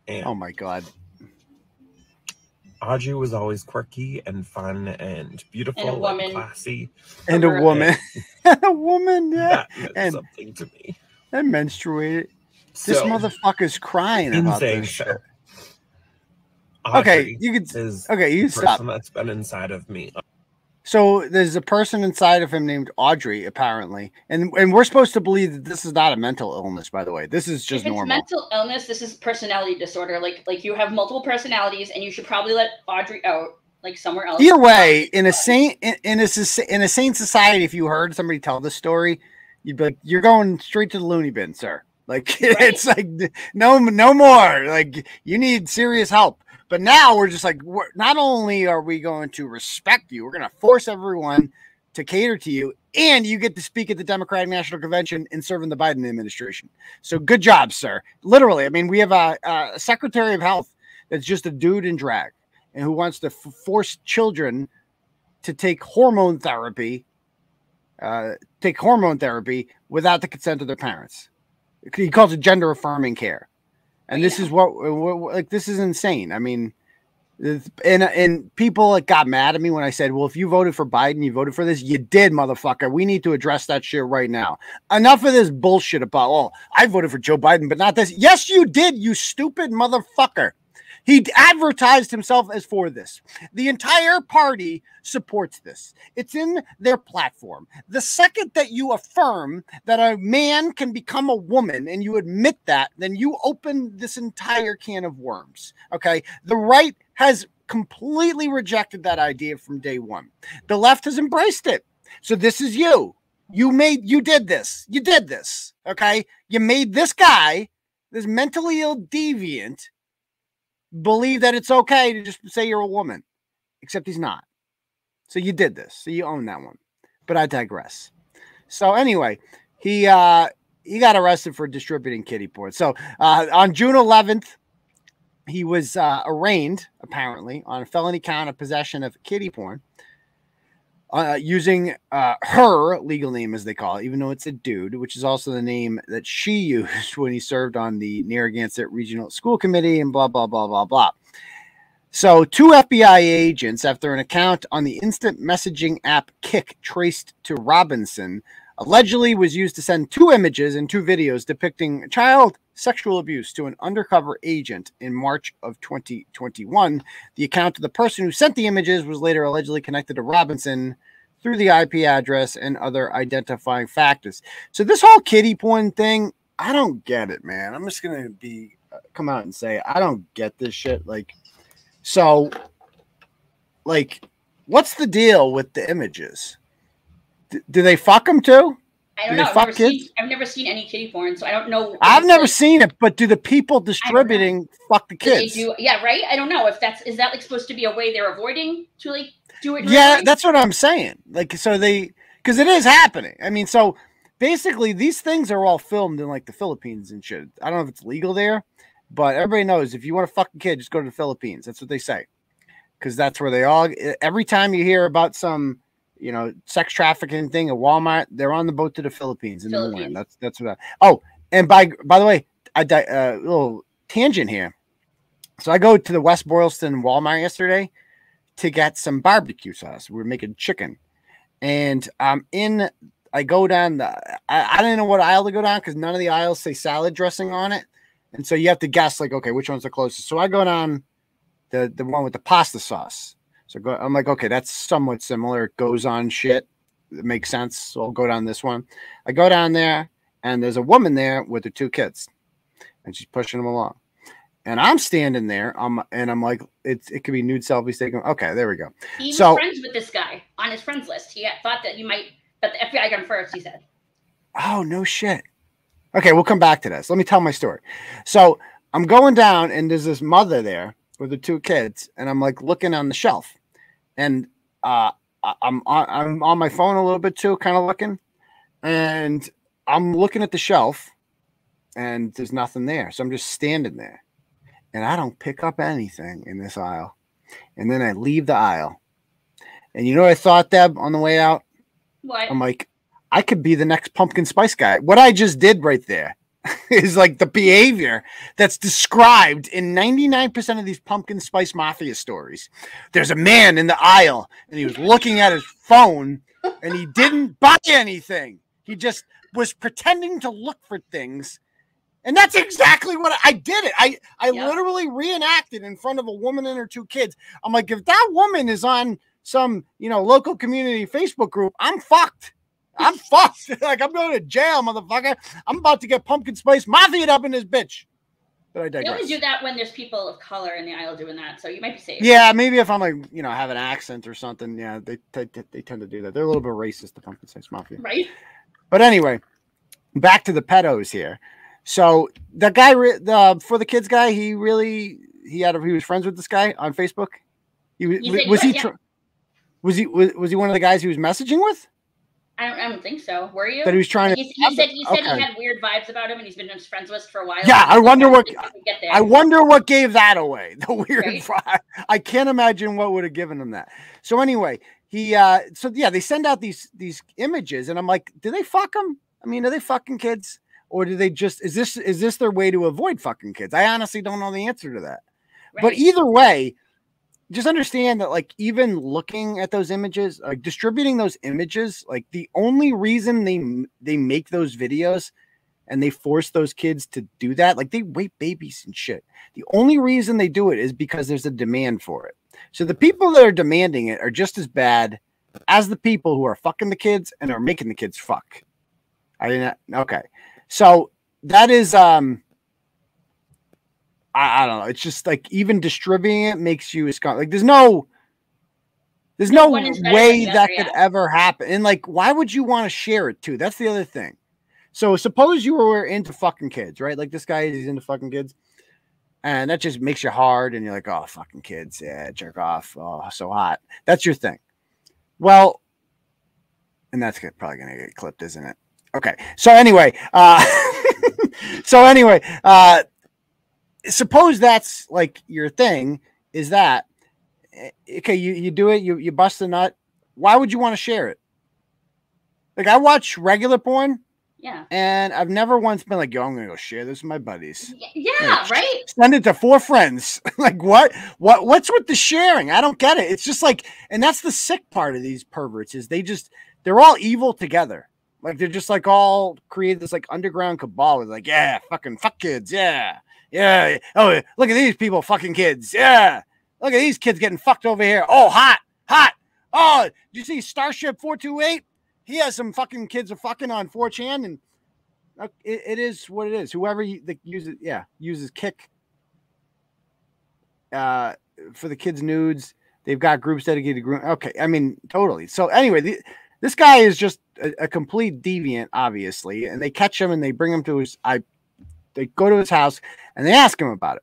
[SPEAKER 5] And
[SPEAKER 1] Oh my god.
[SPEAKER 5] Audrey was always quirky and fun and beautiful and,
[SPEAKER 4] woman.
[SPEAKER 5] classy.
[SPEAKER 1] And a
[SPEAKER 4] Over-
[SPEAKER 1] woman. a woman, yeah.
[SPEAKER 5] That meant
[SPEAKER 1] and-
[SPEAKER 5] something to me.
[SPEAKER 1] And menstruated. This motherfucker's crying
[SPEAKER 5] in
[SPEAKER 1] about this
[SPEAKER 5] so,
[SPEAKER 1] shit. Okay, you could
[SPEAKER 5] is
[SPEAKER 1] okay, you
[SPEAKER 5] the
[SPEAKER 1] stop.
[SPEAKER 5] person that's been inside of me.
[SPEAKER 1] So there's a person inside of him named Audrey, apparently, and and we're supposed to believe that this is not a mental illness. By the way, this is just
[SPEAKER 4] if it's
[SPEAKER 1] normal.
[SPEAKER 4] mental illness, this is personality disorder. Like like you have multiple personalities, and you should probably let Audrey out like somewhere else.
[SPEAKER 1] Either way, in a sane in, in a in a sane society, if you heard somebody tell this story, you'd be like, "You're going straight to the loony bin, sir." Like it's like no no more. Like you need serious help. But now we're just like, we're, not only are we going to respect you, we're going to force everyone to cater to you, and you get to speak at the Democratic National Convention and serve in the Biden administration. So good job, sir. Literally, I mean, we have a, a Secretary of Health that's just a dude in drag and who wants to force children to take hormone therapy, uh, take hormone therapy without the consent of their parents. He calls it gender affirming care, and this
[SPEAKER 4] Yeah.
[SPEAKER 1] is what, uh, what, what- like this is insane. I mean, and and people like got mad at me when I said, "Well, if you voted for Biden, you voted for this. You did, motherfucker. We need to address that shit right now. Enough of this bullshit about oh, I voted for Joe Biden, but not this. Yes, you did, you stupid motherfucker." He advertised himself as for this. The entire party supports this. It's in their platform. The second that you affirm that a man can become a woman and you admit that, then you open this entire can of worms. Okay. The right has completely rejected that idea from day one. The left has embraced it. So this is you. You made, you did this. You did this. Okay. You made this guy, this mentally ill deviant, believe that it's okay to just say you're a woman, except he's not. So you did this. So you own that one. But I digress. So anyway, he uh he got arrested for distributing kitty porn. So uh on June 11th, he was uh arraigned apparently on a felony count of possession of kitty porn. Uh, using uh, her legal name, as they call it, even though it's a dude, which is also the name that she used when he served on the Narragansett Regional School Committee and blah, blah, blah, blah, blah. So, two FBI agents, after an account on the instant messaging app Kik traced to Robinson, allegedly was used to send two images and two videos depicting child sexual abuse to an undercover agent in March of 2021. The account of the person who sent the images was later allegedly connected to Robinson through the IP address and other identifying factors. So, this whole kitty porn thing, I don't get it, man. I'm just going to be uh, come out and say, I don't get this shit. Like, so, like, what's the deal with the images? D- do they fuck them too?
[SPEAKER 4] I
[SPEAKER 1] Do
[SPEAKER 4] don't
[SPEAKER 1] they
[SPEAKER 4] know. I've
[SPEAKER 1] fuck
[SPEAKER 4] never, seen? I've never seen any kitty porn, so I don't know.
[SPEAKER 1] I've never
[SPEAKER 4] like-
[SPEAKER 1] seen it, but do the people distributing fuck the
[SPEAKER 4] do
[SPEAKER 1] kids?
[SPEAKER 4] do- yeah, right. I don't know if that's is that like supposed to be a way they're avoiding to like do it.
[SPEAKER 1] Yeah,
[SPEAKER 4] really?
[SPEAKER 1] that's what I'm saying. Like, so they, because it is happening. I mean, so basically, these things are all filmed in like the Philippines and shit. I don't know if it's legal there, but everybody knows if you want to fuck a kid, just go to the Philippines. That's what they say, because that's where they all. Every time you hear about some, you know, sex trafficking thing at Walmart, they're on the boat to the Philippines in the morning. That's that's what. I, oh, and by by the way, I di- uh, little tangent here. So I go to the West Boylston Walmart yesterday to get some barbecue sauce. We are making chicken, and I'm in. I go down the. I, I didn't know what aisle to go down because none of the aisles say salad dressing on it, and so you have to guess like, okay, which one's the closest. So I go down the the one with the pasta sauce. So go, I'm like, okay, that's somewhat similar. It goes on shit. It makes sense. So I'll go down this one. I go down there, and there's a woman there with her two kids, and she's pushing them along. And I'm standing there, um, and I'm like, it's it could be nude selfies taken. Okay, there we go.
[SPEAKER 4] he was
[SPEAKER 1] so-
[SPEAKER 4] friends with this guy on his friends list. He had, thought that you might, but the FBI got him first. He said.
[SPEAKER 1] Oh, no shit. Okay, we'll come back to this. Let me tell my story. So I'm going down, and there's this mother there with the two kids, and I'm like looking on the shelf, and uh, I'm on, I'm on my phone a little bit too, kind of looking, and I'm looking at the shelf, and there's nothing there. So I'm just standing there, and I don't pick up anything in this aisle, and then I leave the aisle, and you know what I thought, Deb, on the way out?
[SPEAKER 4] What?
[SPEAKER 1] I'm like, I could be the next pumpkin spice guy. What I just did right there is like the behavior that's described in 99% of these pumpkin spice mafia stories. There's a man in the aisle and he was looking at his phone and he didn't buy anything. He just was pretending to look for things. And that's exactly what I, I did it. I, I
[SPEAKER 4] Yeah.
[SPEAKER 1] literally reenacted in front of a woman and her two kids. I'm like, if that woman is on some, you know, local community Facebook group, I'm fucked. I'm fucked. like I'm going to jail, motherfucker. I'm about to get pumpkin spice mafia up in this bitch. But I
[SPEAKER 4] They only
[SPEAKER 1] digress.
[SPEAKER 4] do that when there's people of color in the aisle doing that, so you might be safe.
[SPEAKER 1] Yeah, maybe if I'm like, you know, have an accent or something. Yeah, they, they they tend to do that. They're a little bit racist, the pumpkin spice mafia.
[SPEAKER 4] Right?
[SPEAKER 1] But anyway, back to the pedos here. So the guy, the for the kids guy, he really he had a, he was friends with this guy on Facebook. He was was he
[SPEAKER 4] yeah.
[SPEAKER 1] was he was, was he one of the guys he was messaging with
[SPEAKER 4] I don't, I don't think so. Were you?
[SPEAKER 1] that he was trying to?
[SPEAKER 4] He, he said he said
[SPEAKER 1] Okay.
[SPEAKER 4] he had weird vibes about him, and he's been on his friends list for a while.
[SPEAKER 1] Yeah, I wonder what-
[SPEAKER 4] think he could get there.
[SPEAKER 1] I wonder what gave that away. The weird
[SPEAKER 4] Right?
[SPEAKER 1] fry. I can't imagine what would have given him that. So anyway, he uh so yeah, they send out these these images and I'm like, do they fuck them? I mean, are they fucking kids? Or do they just is this is this their way to avoid fucking kids? I honestly don't know the answer to that. But either way, just understand that like even looking at those images, like distributing those images, like the only reason they they make those videos and they force those kids to do that, like they rape babies and shit. The only reason they do it is because there's a demand for it. So the people that are demanding it are just as bad as the people who are fucking the kids and are making the kids fuck. I didn't okay. So that is um I, I don't know. It's just like even distributing it makes you a. Like there's no there's no
[SPEAKER 4] one is better than
[SPEAKER 1] way that could
[SPEAKER 4] yeah.
[SPEAKER 1] ever happen. And like, why would you want to share it too? That's the other thing. So suppose you were into fucking kids, right? Like this guy is into fucking kids. And that just makes you hard, and you're like, oh, fucking kids, yeah, jerk off, oh, so hot. That's your thing. Well, and that's probably going to get clipped, isn't it? Okay. So anyway, uh, so anyway, uh, suppose that's like your thing. Is that eh, okay? You you do it. You you bust a nut. Why would you want to share it? Like I watch regular porn,
[SPEAKER 4] Yeah.
[SPEAKER 1] and I've never once been like, "Yo, I'm gonna go share this with my buddies."
[SPEAKER 4] Yeah, right?
[SPEAKER 1] Send it to four friends. like what? What? What's with the sharing? I don't get it. It's just like, and that's the sick part of these perverts is they just they're all evil together. Like they're just like all create this like underground cabal. It's like, yeah, fucking fuck kids, yeah, yeah. Oh, look at these people fucking kids, yeah. Look at these kids getting fucked over here. Oh, hot, hot. Oh, you see Starship Four Two Eight? He has some fucking kids are fucking on 4chan, and uh, it, it is what it is. Whoever that uses, yeah, uses Kik uh, for the kids' nudes. They've got groups dedicated to group. Okay, I mean, totally. So anyway, the, this guy is just a, a complete deviant, obviously, and they catch him and they bring him to his. I, they go to his house and they ask him about it,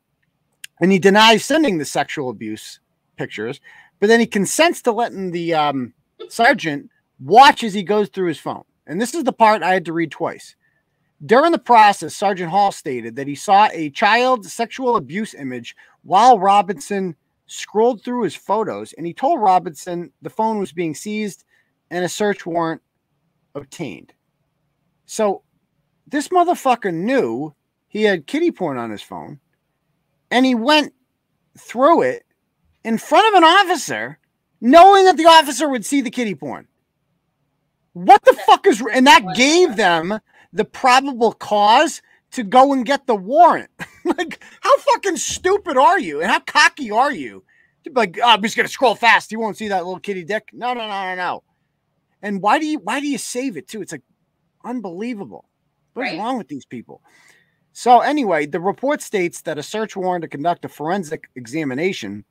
[SPEAKER 1] and he denies sending the sexual abuse pictures, but then he consents to letting the um, sergeant watch as he goes through his phone. And this is the part I had to read twice. During the process, Sergeant Hall stated that he saw a child sexual abuse image while Robinson scrolled through his photos, and he told Robinson the phone was being seized and a search warrant obtained. So this motherfucker knew he had kitty porn on his phone, and he went through it in front of an officer, knowing that the officer would see the kitty porn. What the fuck is and that gave them the probable cause to go and get the warrant. like, how fucking stupid are you? And how cocky are you? Like, oh, I'm just gonna scroll fast. You won't see that little kitty dick. No, no, no, no, no. And why do you why do you save it too? It's like unbelievable. What is
[SPEAKER 4] Right.
[SPEAKER 1] wrong with these people? So anyway, the report states that a search warrant to conduct a forensic examination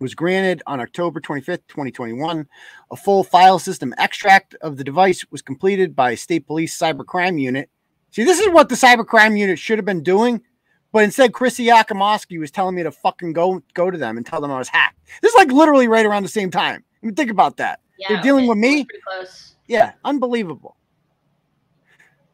[SPEAKER 1] was granted on October 25th, 2021. A full file system extract of the device was completed by State Police Cybercrime Unit. See, this is what the Cybercrime Unit should have been doing, but instead, Chrissy Yakimovsky was telling me to fucking go go to them and tell them I was hacked. This is like literally right around the same time. I mean, think about that.
[SPEAKER 4] Yeah.
[SPEAKER 1] They're dealing with me? Yeah, unbelievable.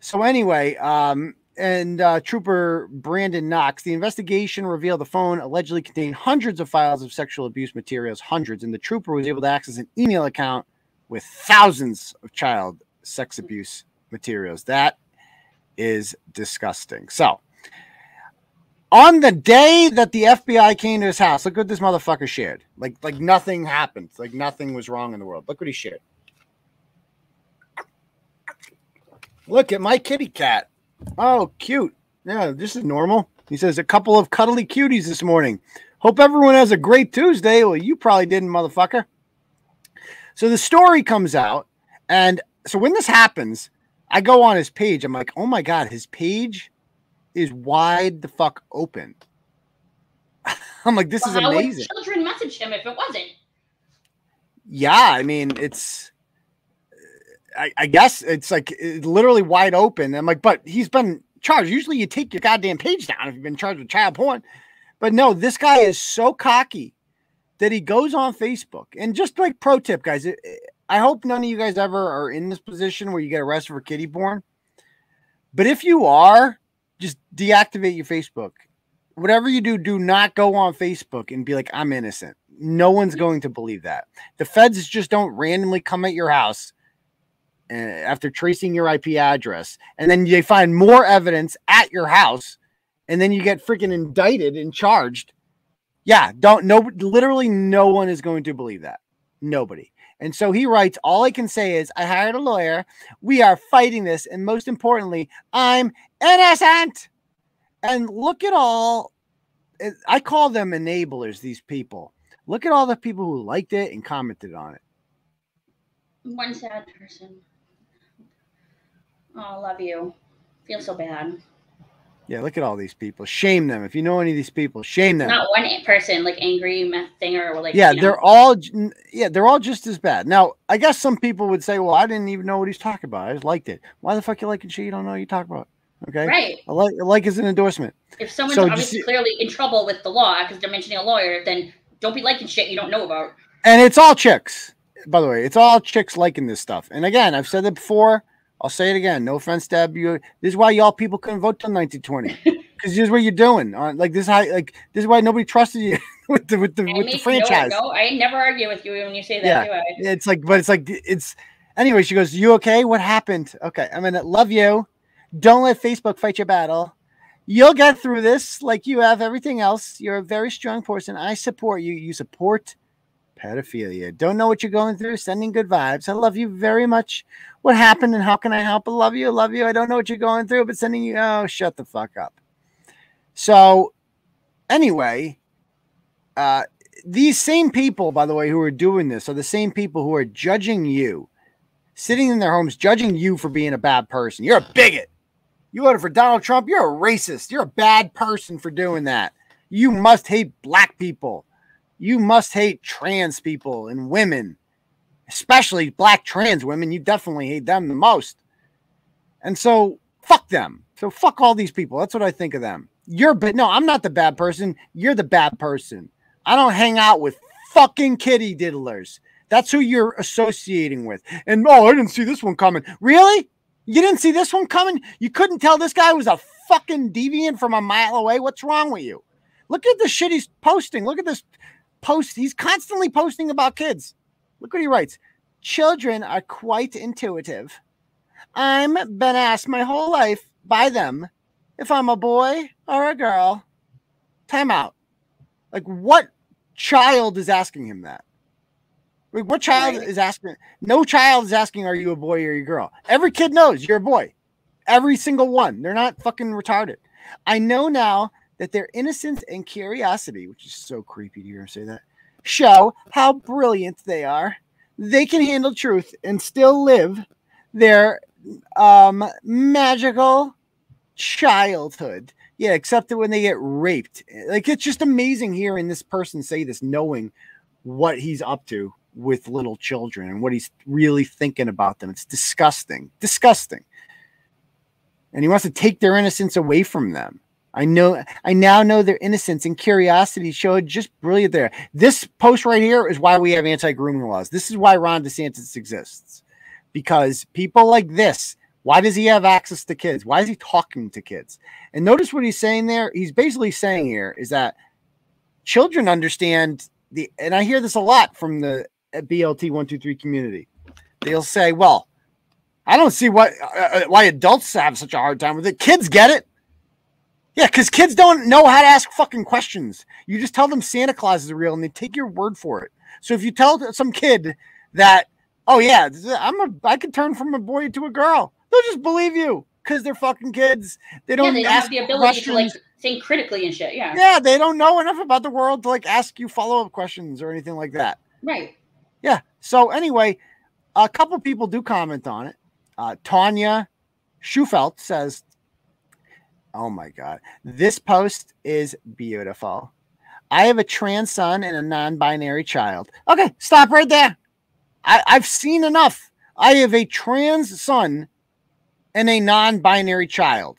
[SPEAKER 1] So anyway, um, and uh, Trooper Brandon Knox, the investigation revealed the phone allegedly contained hundreds of files of sexual abuse materials, hundreds, and the trooper was able to access an email account with thousands of child sex abuse materials. That is disgusting. So, on the day that the FBI came to his house, look what this motherfucker shared. Like, like nothing happened. Like nothing was wrong in the world. Look what he shared. Look at my kitty cat. Oh, cute. Yeah, this is normal. He says a couple of cuddly cuties this morning. Hope everyone has a great Tuesday. Well, you probably didn't, motherfucker. So the story comes out, and so when this happens, I go on his page. I'm like, oh my god, his page is wide the fuck open. I'm like, this
[SPEAKER 4] Well,
[SPEAKER 1] is
[SPEAKER 4] how would
[SPEAKER 1] amazing.
[SPEAKER 4] children message him if it wasn't?
[SPEAKER 1] Yeah, I mean, it's. I, I guess it's like it's literally wide open. I'm like, but he's been charged. Usually, you take your goddamn page down if you've been charged with child porn. But no, this guy is so cocky that he goes on Facebook and just like pro tip, guys. it- it- I hope none of you guys ever are in this position where you get arrested for kitty porn. But if you are, just deactivate your Facebook. Whatever you do, do not go on Facebook and be like, I'm innocent. No one's going to believe that. The feds just don't randomly come at your house Uh, after tracing your IP address, and then they find more evidence at your house, and then you get freaking indicted and charged. Yeah, don't no literally no one is going to believe that. Nobody. And so he writes, all I can say is I hired a lawyer. We are fighting this, and most importantly, I'm innocent. And look at all uh, I call them enablers, these people. Look at all the people who liked it and commented on it.
[SPEAKER 4] One sad person. Oh, love you. Feel so bad.
[SPEAKER 1] Yeah, look at all these people. Shame them. If you know any of these people, shame them.
[SPEAKER 4] Not one person like angry meth thinger or like
[SPEAKER 1] yeah,
[SPEAKER 4] you know,
[SPEAKER 1] they're all yeah, they're all just as bad. Now, I guess some people would say, "Well, I didn't even know what he's talking about. I just liked it." Why the fuck you liking shit you don't know what you talk about? Okay,
[SPEAKER 4] right.
[SPEAKER 1] I like I like is an endorsement.
[SPEAKER 4] If someone's
[SPEAKER 1] So,
[SPEAKER 4] obviously
[SPEAKER 1] just-
[SPEAKER 4] clearly in trouble with the law because they're mentioning a lawyer, then don't be liking shit you don't know about.
[SPEAKER 1] and it's all chicks. by the way, it's all chicks liking this stuff. And again, I've said it before. I'll say it again. No offense to you. This is why y'all people couldn't vote till 1920. Because this is what you're doing. Uh, like this, is how like this is why nobody trusted you with the with the with the franchise.
[SPEAKER 4] No, I never argue with you when you say that.
[SPEAKER 1] Yeah.
[SPEAKER 4] I?
[SPEAKER 1] It's like, but it's like it's anyway. She goes, "You okay? What happened? Okay, I'm gonna love you. Don't let Facebook fight your battle. You'll get through this like you have everything else. You're a very strong person. I support you. You support pedophilia. Don't know what you're going through. Sending good vibes. I love you very much. What happened and how can I help? I love you. I love you. I don't know what you're going through, but sending you. Oh, shut the fuck up. So, anyway, uh, these same people, by the way, who are doing this are the same people who are judging you, sitting in their homes, judging you for being a bad person. You're a bigot. You voted for Donald Trump. You're a racist. You're a bad person for doing that. You must hate black people. You must hate trans people and women, especially black trans women. You definitely hate them the most. And so, fuck them. So, fuck all these people. That's what I think of them. You're, but no, I'm not the bad person. You're the bad person. I don't hang out with fucking kitty diddlers. That's who you're associating with. And oh, I didn't see this one coming. Really? You didn't see this one coming? You couldn't tell this guy was a fucking deviant from a mile away? What's wrong with you? Look at the shit he's posting. Look at this post. He's constantly posting about kids. Look what he writes. Children are quite intuitive. I'm been asked my whole life by them if I'm a boy or a girl. Time out. Like what child is asking him that? Like, what child is asking? No child is asking, "Are you a boy or a girl?" Every kid knows you're a boy. Every single one. They're not fucking retarded. I know now that their innocence and curiosity, which is so creepy to hear him say that, show how brilliant they are. They can handle truth and still live their um, magical childhood. Yeah, except that when they get raped, like it's just amazing hearing this person say this, knowing what he's up to with little children and what he's really thinking about them. It's disgusting, disgusting. And he wants to take their innocence away from them. I know, I now know their innocence and curiosity showed just brilliant there. This post right here is why we have anti grooming laws. This is why Ron DeSantis exists because people like this why does he have access to kids? Why is he talking to kids? And notice what he's saying there. He's basically saying here is that children understand the, and I hear this a lot from the BLT one two three community. They'll say, "Well, I don't see why uh, why adults have such a hard time with it. Kids get it." Yeah, because kids don't know how to ask fucking questions. You just tell them Santa Claus is real, and they take your word for it. So if you tell some kid that, oh yeah, I'm a, I could turn from a boy to a girl, they'll just believe you because they're fucking kids. They don't,
[SPEAKER 4] they don't
[SPEAKER 1] ask
[SPEAKER 4] have the ability to like think critically and shit. Yeah.
[SPEAKER 1] Yeah, they don't know enough about the world to like ask you follow up questions or anything like that.
[SPEAKER 4] Right.
[SPEAKER 1] Yeah. So anyway, a couple people do comment on it. Uh, Tanya Schufelt says, "Oh my god, this post is beautiful. I have a trans son and a non-binary child. Okay, stop right there. I, I've seen enough. I have a trans son and a non-binary child.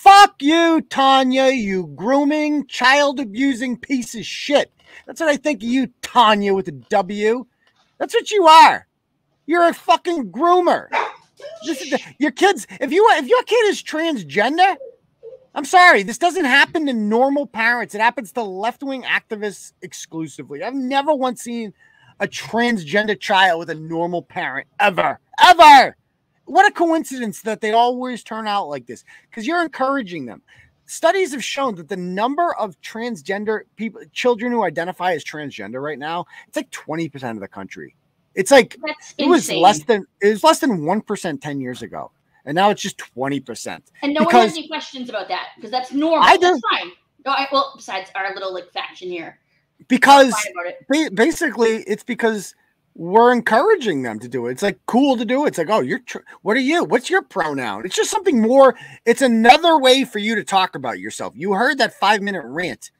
[SPEAKER 1] Fuck you, Tanya, you grooming, child abusing piece of shit. That's what I think of you, Tanya, with a W. That's what you are. You're a fucking groomer. Your kids. If you if your kid is transgender, I'm sorry. This doesn't happen to normal parents. It happens to left wing activists exclusively. I've never once seen a transgender child with a normal parent ever, ever. What a coincidence that they always turn out like this because you're encouraging them. Studies have shown that the number of transgender people, children who identify as transgender right now, it's like 20% of the country. It's like
[SPEAKER 4] That's
[SPEAKER 1] it was
[SPEAKER 4] insane.
[SPEAKER 1] less than it was less than 1% 10 years ago. And now it's just 20%.
[SPEAKER 4] and no one has any questions about that because that's normal.
[SPEAKER 1] I do.
[SPEAKER 4] That's fine. No, I, well, besides our little like faction here,
[SPEAKER 1] Because
[SPEAKER 4] it.
[SPEAKER 1] basically it's because we're encouraging them to do it. It's like cool to do it. It's like, oh, you're what are you? What's your pronoun? It's just something more. It's another way for you to talk about yourself. You heard that five minute rant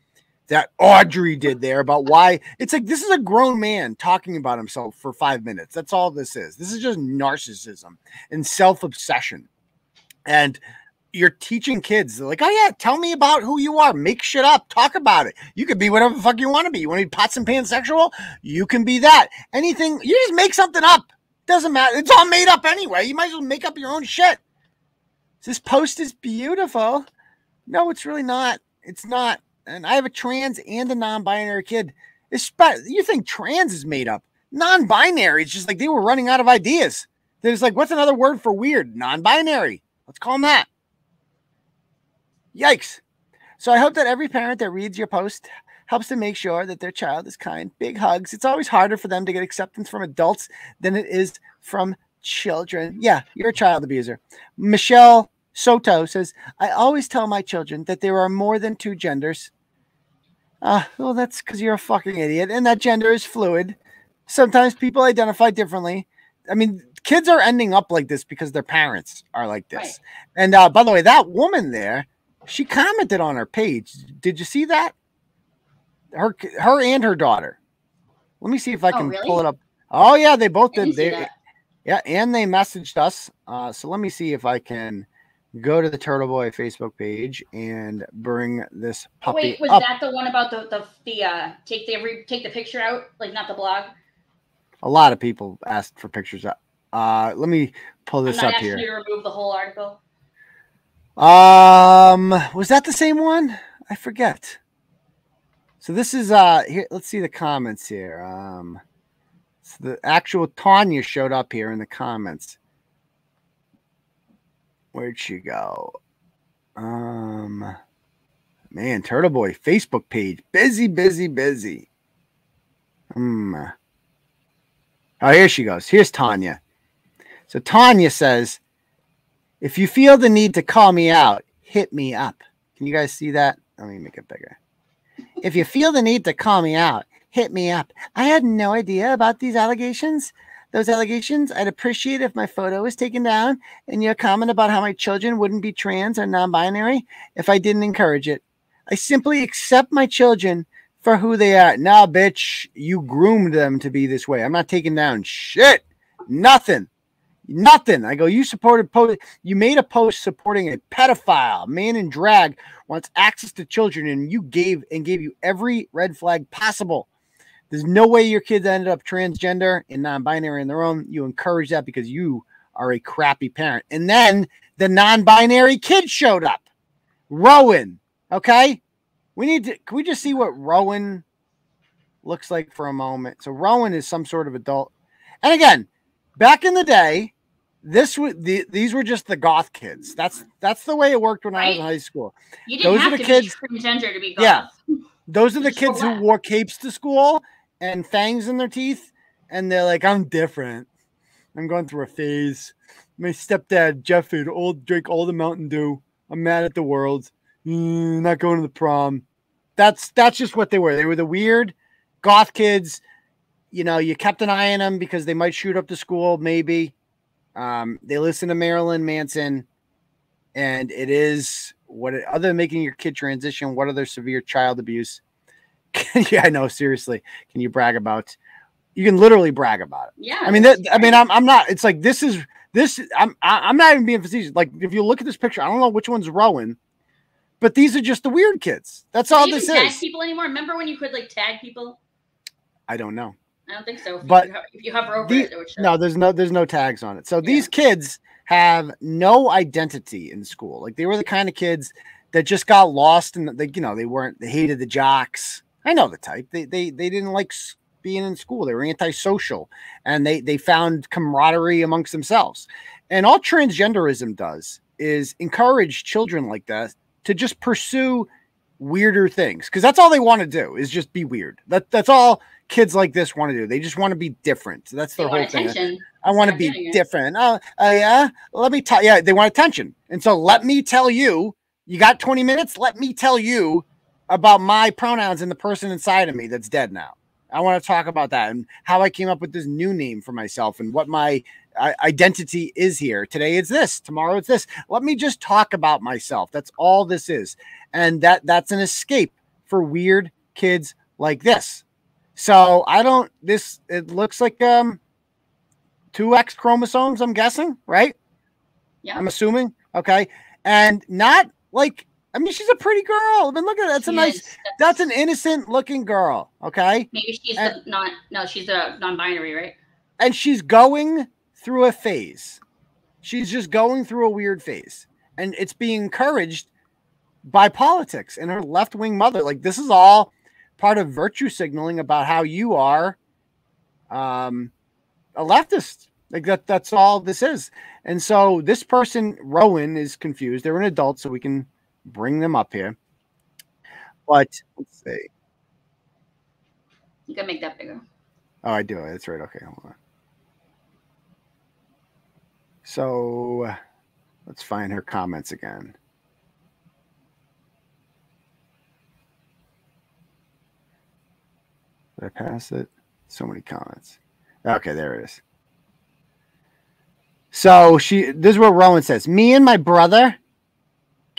[SPEAKER 1] that Audrey did there about why it's like this is a grown man talking about himself for five minutes. That's all this is. This is just narcissism and self obsession. And you're teaching kids They're like, oh yeah, tell me about who you are. Make shit up. Talk about it. You could be whatever the fuck you want to be. You want to be pots and pans sexual? You can be that. Anything. You just make something up. Doesn't matter. It's all made up anyway. You might as well make up your own shit. This post is beautiful. No, it's really not. It's not. And I have a trans and a non-binary kid. Spe- you think trans is made up? Non-binary. It's just like they were running out of ideas. There's like, what's another word for weird? Non-binary. Let's call them that. Yikes. So I hope that every parent that reads your post helps to make sure that their child is kind. Big hugs. It's always harder for them to get acceptance from adults than it is from children. Yeah, you're a child abuser. Michelle Soto says, I always tell my children that there are more than two genders. Ah, well, that's because you're a fucking idiot, and that gender is fluid. Sometimes people identify differently. I mean, kids are ending up like this because their parents are like this.
[SPEAKER 4] Right.
[SPEAKER 1] And uh, by the way, that woman there, she commented on her page. Did you see that? Her, her, and her daughter. Let me see if I
[SPEAKER 4] Oh,
[SPEAKER 1] can
[SPEAKER 4] really?
[SPEAKER 1] pull it up. Oh yeah, they both did. They, yeah, and they messaged us. Uh, so let me see if I can go to the Turtle Boy Facebook page and bring this
[SPEAKER 4] Oh,
[SPEAKER 1] puppy
[SPEAKER 4] wait, was
[SPEAKER 1] up.
[SPEAKER 4] that the one about the the, the uh take the re- take the picture out, like not the blog?
[SPEAKER 1] A lot of people asked for pictures. Up. Uh, let me pull this up here.
[SPEAKER 4] you remove the whole article.
[SPEAKER 1] Um, was that the same one? I forget. So this is uh here. Let's see the comments here. Um, so the actual Tanya showed up here in the comments. Where'd she go? Um, man, Turtle Boy Facebook page busy, busy, busy. Hmm. Oh, here she goes. Here's Tanya. So Tanya says, if you feel the need to call me out, hit me up. Can you guys see that? Let me make it bigger. If you feel the need to call me out, hit me up. I had no idea about these allegations. Those allegations, I'd appreciate if my photo was taken down and your comment about how my children wouldn't be trans or non binary if I didn't encourage it. I simply accept my children for who they are. Nah, bitch, you groomed them to be this way. I'm not taking down shit. Nothing. Nothing. I go, you supported post. You made a post supporting a pedophile, man in drag, wants access to children, and you gave and gave you every red flag possible. There's no way your kids ended up transgender and non-binary in their own. You encourage that because you are a crappy parent. And then the non-binary kid showed up. Rowan. Okay. We need to can we just see what Rowan looks like for a moment? So Rowan is some sort of adult. And again, back in the day, this was the, these were just the goth kids. That's that's the way it worked when I was in high school.
[SPEAKER 4] You didn't
[SPEAKER 1] Those are
[SPEAKER 4] have
[SPEAKER 1] the
[SPEAKER 4] to
[SPEAKER 1] kids-
[SPEAKER 4] be transgender to be goth. Yeah.
[SPEAKER 1] Those are the kids who wore capes to school and fangs in their teeth, and they're like, "I'm different. I'm going through a phase. My stepdad Jeff had old drink all the Mountain Dew. I'm mad at the world. Mm, not going to the prom. That's that's just what they were. They were the weird goth kids. You know, you kept an eye on them because they might shoot up the school. Maybe um, they listen to Marilyn Manson, and it is what it, other than making your kid transition. What other severe child abuse? yeah, I know. Seriously, can you brag about? You can literally brag about it.
[SPEAKER 4] Yeah.
[SPEAKER 1] I mean, that, I mean. I'm, I'm not. It's like this is this. I'm I'm not even being facetious. Like if you look at this picture, I don't know which one's Rowan, but these are just the weird kids. That's all this
[SPEAKER 4] even tag
[SPEAKER 1] is.
[SPEAKER 4] people anymore? Remember when you could like tag people?
[SPEAKER 1] I don't know.
[SPEAKER 4] I don't think so. If
[SPEAKER 1] But
[SPEAKER 4] you, if you hover over
[SPEAKER 1] the-
[SPEAKER 4] it, it.
[SPEAKER 1] No, there's no there's no tags on it. So
[SPEAKER 4] Yeah.
[SPEAKER 1] these kids have no identity in school. Like they were the kind of kids that just got lost and they you know they weren't they hated the jocks. I know the type. They they they didn't like being in school. They were antisocial and they they found camaraderie amongst themselves. And all transgenderism does is encourage children like that to just pursue weirder things because that's all they want to do is just be weird. That that's all kids like this want to do. They just want to be different. That's
[SPEAKER 4] they
[SPEAKER 1] their whole thing.
[SPEAKER 4] attention.
[SPEAKER 1] I want to be different. Oh, uh, yeah. Let me tell. Yeah, they want attention, and so let me tell you. You got twenty minutes. Let me tell you about my pronouns and the person inside of me that's dead now. I want to talk about that and how I came up with this new name for myself and what my uh, identity is here. Today it's this. Tomorrow it's this. Let me just talk about myself. That's all this is, and that that's an escape for weird kids like this. So I don't. This it looks like um two X chromosomes. I'm guessing, right?
[SPEAKER 4] Yeah.
[SPEAKER 1] I'm assuming Okay. And not like, I mean, she's a pretty girl. I mean, look at that. That's a nice,
[SPEAKER 4] is.
[SPEAKER 1] that's an innocent looking girl. Okay.
[SPEAKER 4] maybe she's
[SPEAKER 1] and-
[SPEAKER 4] non no, she's a non-binary, right?
[SPEAKER 1] And she's going through a phase. She's just going through a weird phase. And it's being encouraged by politics and her left wing mother. Like, this is all part of virtue signaling about how you are um, a leftist. Like that, that's all this is. And so this person, Rowan, is confused. They're an adult, so we can bring them up here. But let's see.
[SPEAKER 4] You can make that bigger.
[SPEAKER 1] Oh, I do. That's right. Okay, hold on. So let's find her comments again. Did I pass it? So many comments. Okay, there it is. So she this is what Rowan says. Me and my brother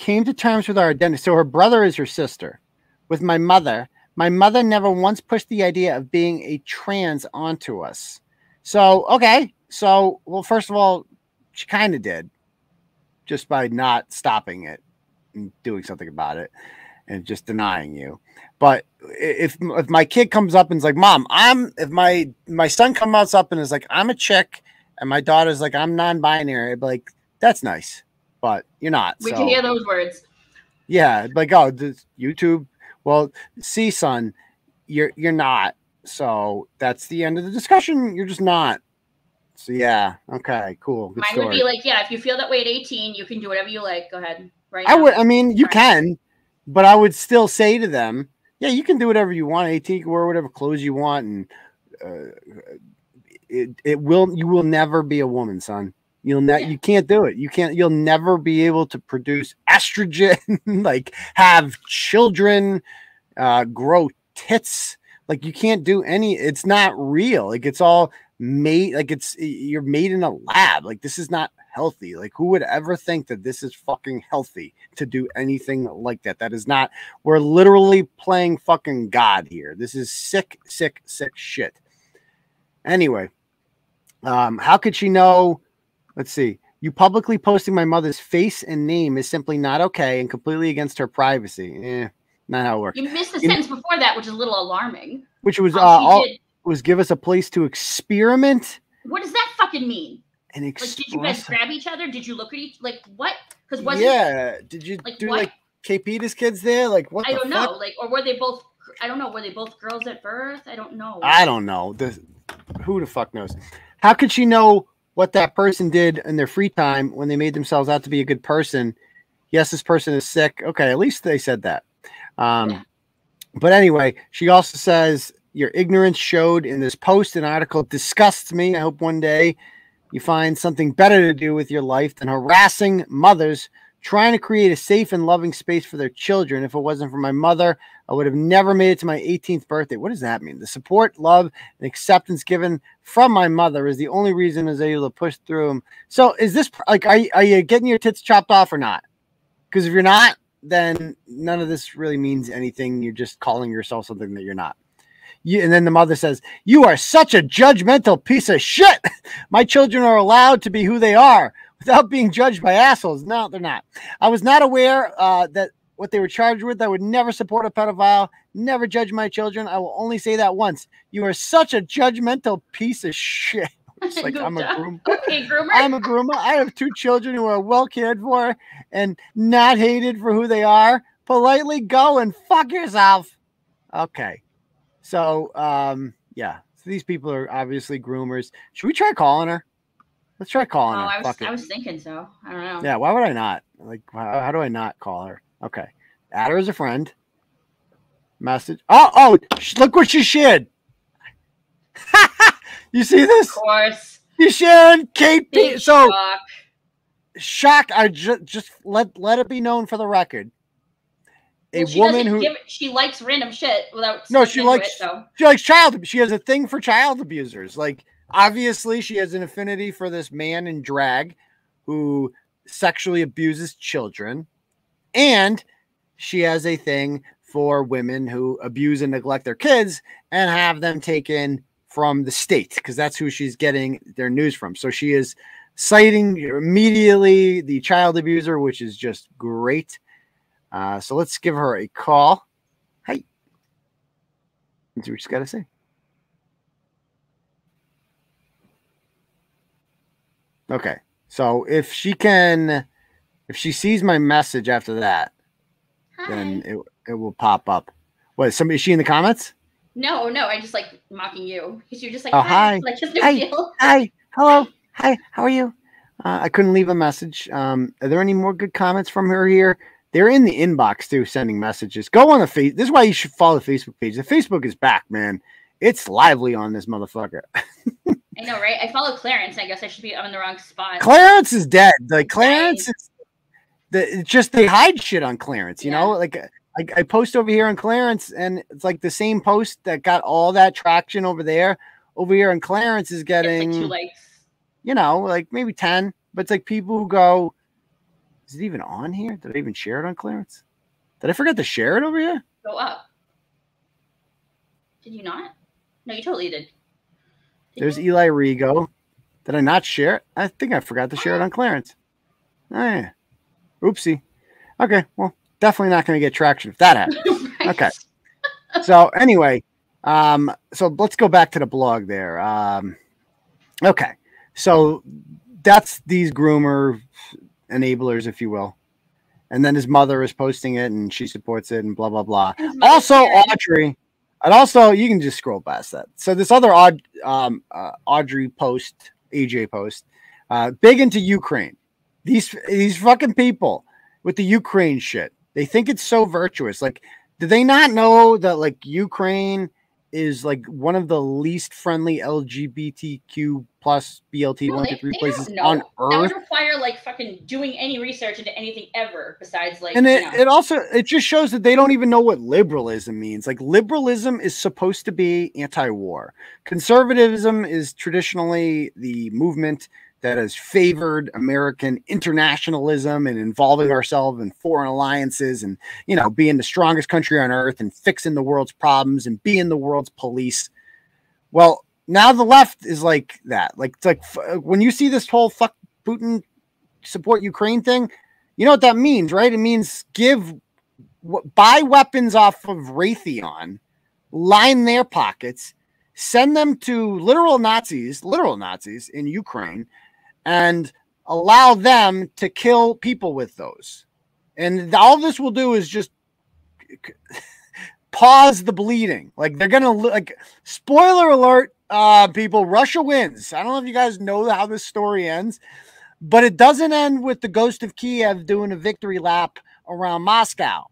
[SPEAKER 1] came to terms with our identity. So her brother is her sister. With my mother, my mother never once pushed the idea of being a trans onto us. So, okay. So, well, first of all, she kind of did just by not stopping it and doing something about it and just denying you. But if if my kid comes up and is like, "Mom, I'm," if my my son comes up and is like, "I'm a chick," and my daughter's like, "I'm non-binary," I'd be like, "That's nice," but you're not.
[SPEAKER 4] We
[SPEAKER 1] so.
[SPEAKER 4] can hear those words.
[SPEAKER 1] Yeah, like oh, this YouTube. Well, see, son, you're you're not. So that's the end of the discussion. You're just not. So yeah, okay, cool. Good
[SPEAKER 4] Mine
[SPEAKER 1] story.
[SPEAKER 4] would be like, yeah, if you feel that way at 18, you can do whatever you like. Go ahead. Right.
[SPEAKER 1] I
[SPEAKER 4] now.
[SPEAKER 1] would. I mean, you
[SPEAKER 4] Right.
[SPEAKER 1] can, but I would still say to them, yeah, you can do whatever you want. At you can wear whatever clothes you want, and uh, it it will. You will never be a woman, son. You'll ne-
[SPEAKER 4] Yeah.
[SPEAKER 1] you can't do it. You can't. You'll never be able to produce estrogen, like have children, uh, grow tits. Like you can't do any. It's not real. Like it's all made. Like it's you're made in a lab. Like this is not healthy. Like who would ever think that this is fucking healthy to do anything like that? That is not. We're literally playing fucking God here. This is sick, sick, sick shit. Anyway, um, how could she know? Let's see. You publicly posting my mother's face and name is simply not okay and completely against her privacy. Eh, not how it works.
[SPEAKER 4] You missed the sentence before that, which is a little alarming.
[SPEAKER 1] Which was uh,
[SPEAKER 4] Um,
[SPEAKER 1] all
[SPEAKER 4] did-
[SPEAKER 1] was give us a place to experiment
[SPEAKER 4] what does that fucking mean?
[SPEAKER 1] and
[SPEAKER 4] Like, did you guys grab each other? Did you look at each like what? Because wasn't
[SPEAKER 1] Yeah. Did you
[SPEAKER 4] like
[SPEAKER 1] do
[SPEAKER 4] what?
[SPEAKER 1] like KP's kids there? Like what?
[SPEAKER 4] I don't
[SPEAKER 1] fuck?
[SPEAKER 4] know. Like, or were they both? I don't know. Were they both girls at birth? I don't know.
[SPEAKER 1] I don't know. The, who the fuck knows? How could she know what that person did in their free time when they made themselves out to be a good person? Yes, this person is sick. Okay, at least they said that. Um,
[SPEAKER 4] Yeah.
[SPEAKER 1] But anyway, she also says your ignorance showed in this post and article disgusts me. I hope one day you find something better to do with your life than harassing mothers trying to create a safe and loving space for their children. If it wasn't for my mother, I would have never made it to my 18th birthday. What does that mean? The support, love, and acceptance given from my mother is the only reason I was able to push through them. So, is this like, are you, are you getting your tits chopped off or not? Because if you're not, then none of this really means anything. You're just calling yourself something that you're not. You, and then the mother says, You are such a judgmental piece of shit. My children are allowed to be who they are without being judged by assholes. No, they're not. I was not aware uh, that what they were charged with. I would never support a pedophile, never judge my children. I will only say that once. You are such a judgmental piece of shit. It's like I'm a
[SPEAKER 4] Gupta.
[SPEAKER 1] groom.
[SPEAKER 4] Okay, groomer.
[SPEAKER 1] I'm a groomer. I have two children who are well cared for and not hated for who they are. Politely go and fuck yourself. Okay. So, um, yeah. So these people are obviously groomers. Should we try calling her? Let's try
[SPEAKER 4] oh,
[SPEAKER 1] calling her.
[SPEAKER 4] I was. I was thinking so. I don't know.
[SPEAKER 1] Yeah, why would I not? Like, how, how do I not call her? Okay, add her as a friend. Message. Oh, oh, sh- look what she shared. you see this?
[SPEAKER 4] Of course.
[SPEAKER 1] You shared KP.
[SPEAKER 4] Big
[SPEAKER 1] So
[SPEAKER 4] shock.
[SPEAKER 1] shock. I just just let let it be known for the record. A
[SPEAKER 4] Well,
[SPEAKER 1] woman who
[SPEAKER 4] give, she likes random shit without.
[SPEAKER 1] No, she likes-
[SPEAKER 4] It, so
[SPEAKER 1] she likes child. She has a thing for child abusers. Like obviously, she has an affinity for this man in drag who sexually abuses children, and she has a thing for women who abuse and neglect their kids and have them taken from the state because that's who she's getting their news from. So she is citing immediately the child abuser, which is just great. Uh, so let's give her a call. Hey, see what she's got to say. Okay, so if she can, if she sees my message after that, then it it will pop up. What? Somebody? Is she in the comments?
[SPEAKER 4] No, no, I just like mocking you because you're just like,
[SPEAKER 1] Oh,
[SPEAKER 4] hi.
[SPEAKER 1] hi.
[SPEAKER 4] like no
[SPEAKER 1] Hi.
[SPEAKER 4] deal.
[SPEAKER 1] Hi, hello, hi. How are you? Uh, I couldn't leave a message. Um, are there any more good comments from her here? They're in the inbox too, sending messages. Go on the face. This is why you should follow the Facebook page. The Facebook is back, man. It's lively on this motherfucker.
[SPEAKER 4] I know, right? I follow Clarence. I guess I should be. I'm in the wrong spot.
[SPEAKER 1] Clarence is dead. Like Clarence is the just they hide shit on Clarence, you know? Like I, I post over here on Clarence and it's like the same post that got all that traction over there. Over here on Clarence is
[SPEAKER 4] It's like
[SPEAKER 1] getting
[SPEAKER 4] two likes.
[SPEAKER 1] you know, like maybe 10, but it's like people who go, is it even on here? Did I even share it on Clarence? Did I forget to share it over here?
[SPEAKER 4] Go up. Did you not? No, you totally did.
[SPEAKER 1] There's? Eli Rigo. Did I not share it? I think I forgot to share it on Clarence. Oh, yeah. Oopsie. Okay, well, definitely not going to get traction if that happens.
[SPEAKER 4] Right.
[SPEAKER 1] Okay. so anyway, um, so let's go back to the blog there. Um, okay, so that's these groomer enablers, if you will, and then his mother is posting it and she supports it and blah blah blah. Also. Audrey, and also you can just scroll past that. So this other odd um, uh, Audrey post, AJ post, uh, big into Ukraine. These these fucking people with the Ukraine shit. They think it's so virtuous. Like, do they not know that like Ukraine is like one of the least friendly LGBTQ plus BLT
[SPEAKER 4] No,
[SPEAKER 1] one two three places on earth.
[SPEAKER 4] That would require like fucking doing any research into anything ever besides like
[SPEAKER 1] and it,
[SPEAKER 4] know.
[SPEAKER 1] it also it just shows that they don't even know what liberalism means like liberalism is supposed to be anti-war conservatism is traditionally the movement that has favored american internationalism and involving ourselves in foreign alliances and you know being the strongest country on earth and fixing the world's problems and being the world's police well now the left is like that like it's like uh, when you see this whole fuck putin support ukraine thing you know what that means, right? It means give, buy weapons off of Raytheon, line their pockets, send them to literal Nazis, literal Nazis in Ukraine, and allow them to kill people with those. And all this will do is just pause the bleeding. Like they're gonna like spoiler alert, uh, people. Russia wins. I don't know if you guys know how this story ends, but it doesn't end with the ghost of Kiev doing a victory lap around Moscow.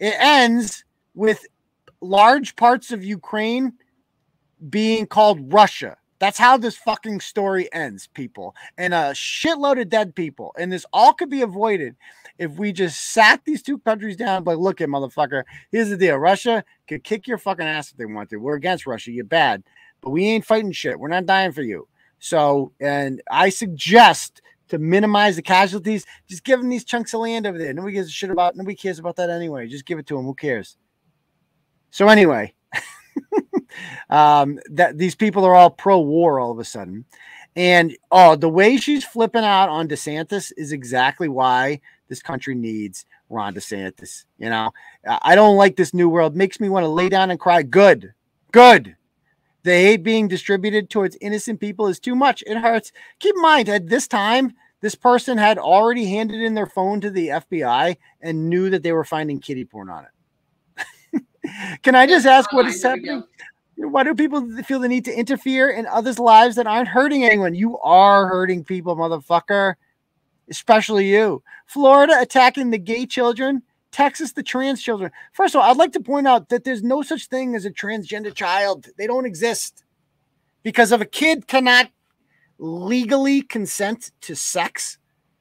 [SPEAKER 1] It ends with large parts of Ukraine being called Russia. That's how this fucking story ends, people. And a shitload of dead people. And this all could be avoided if we just sat these two countries down. But look at motherfucker. Here's the deal Russia could kick your fucking ass if they want to. We're against Russia. You're bad. But we ain't fighting shit. We're not dying for you. So, and I suggest to minimize the casualties, just give them these chunks of land over there. Nobody gives a shit about. Nobody cares about that anyway. Just give it to them. Who cares? So anyway, um, that these people are all pro-war all of a sudden, and oh, the way she's flipping out on DeSantis is exactly why this country needs Ron DeSantis. You know, I don't like this new world. Makes me want to lay down and cry. Good, good. The hate being distributed towards innocent people is too much. It hurts. Keep in mind, at this time, this person had already handed in their phone to the FBI and knew that they were finding kitty porn on it. Can I just ask what is
[SPEAKER 4] there we go.
[SPEAKER 1] happening? Why do people feel the need to interfere in others' lives that aren't hurting anyone? You are hurting people, motherfucker. Especially you. Florida attacking the gay children, Texas the trans children. First of all, I'd like to point out that there's no such thing as a transgender child. They don't exist. Because if a kid cannot legally consent to sex,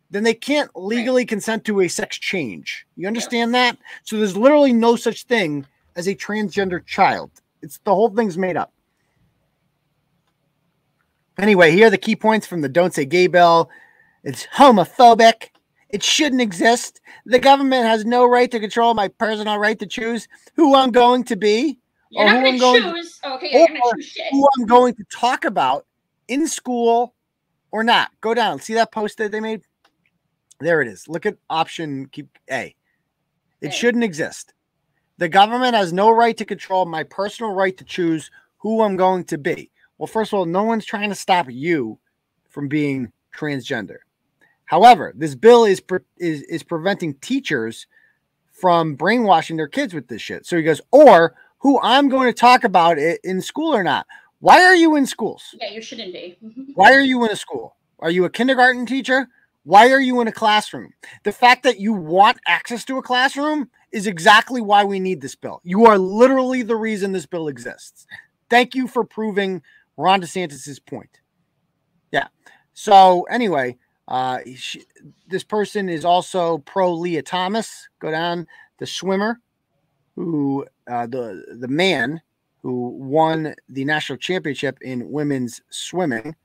[SPEAKER 1] then they can't legally consent to a sex change. You understand that? So there's literally no such thing as a transgender child. It's the whole thing's made up. Anyway, here are the key points from the Don't Say Gay Bill. It's homophobic. It shouldn't exist. The government has no right to control my personal right to choose who I'm going to be,
[SPEAKER 4] You're
[SPEAKER 1] or
[SPEAKER 4] not
[SPEAKER 1] who
[SPEAKER 4] gonna
[SPEAKER 1] I'm going
[SPEAKER 4] choose. okay, you're
[SPEAKER 1] or
[SPEAKER 4] gonna choose shit.
[SPEAKER 1] who I'm going to talk about in school or not. Go down. See that post that they made? There it is. Look at option keep A. It
[SPEAKER 4] A.
[SPEAKER 1] shouldn't exist. The government has no right to control my personal right to choose who I'm going to be. Well, first of all, no one's trying to stop you from being transgender. However, this bill is pre- is is preventing teachers from brainwashing their kids with this shit. So he goes, or who I'm going to talk about it in school or not. Why are you in schools?
[SPEAKER 4] Yeah, you shouldn't be.
[SPEAKER 1] Why are you in a school? Are you a kindergarten teacher? Why are you in a classroom? The fact that you want access to a classroom is exactly why we need this bill. You are literally the reason this bill exists. Thank you for proving Ron DeSantis's point. Yeah. So anyway, uh, she, this person is also pro Lia Thomas. Go down the swimmer, who uh, the the man who won the national championship in women's swimming,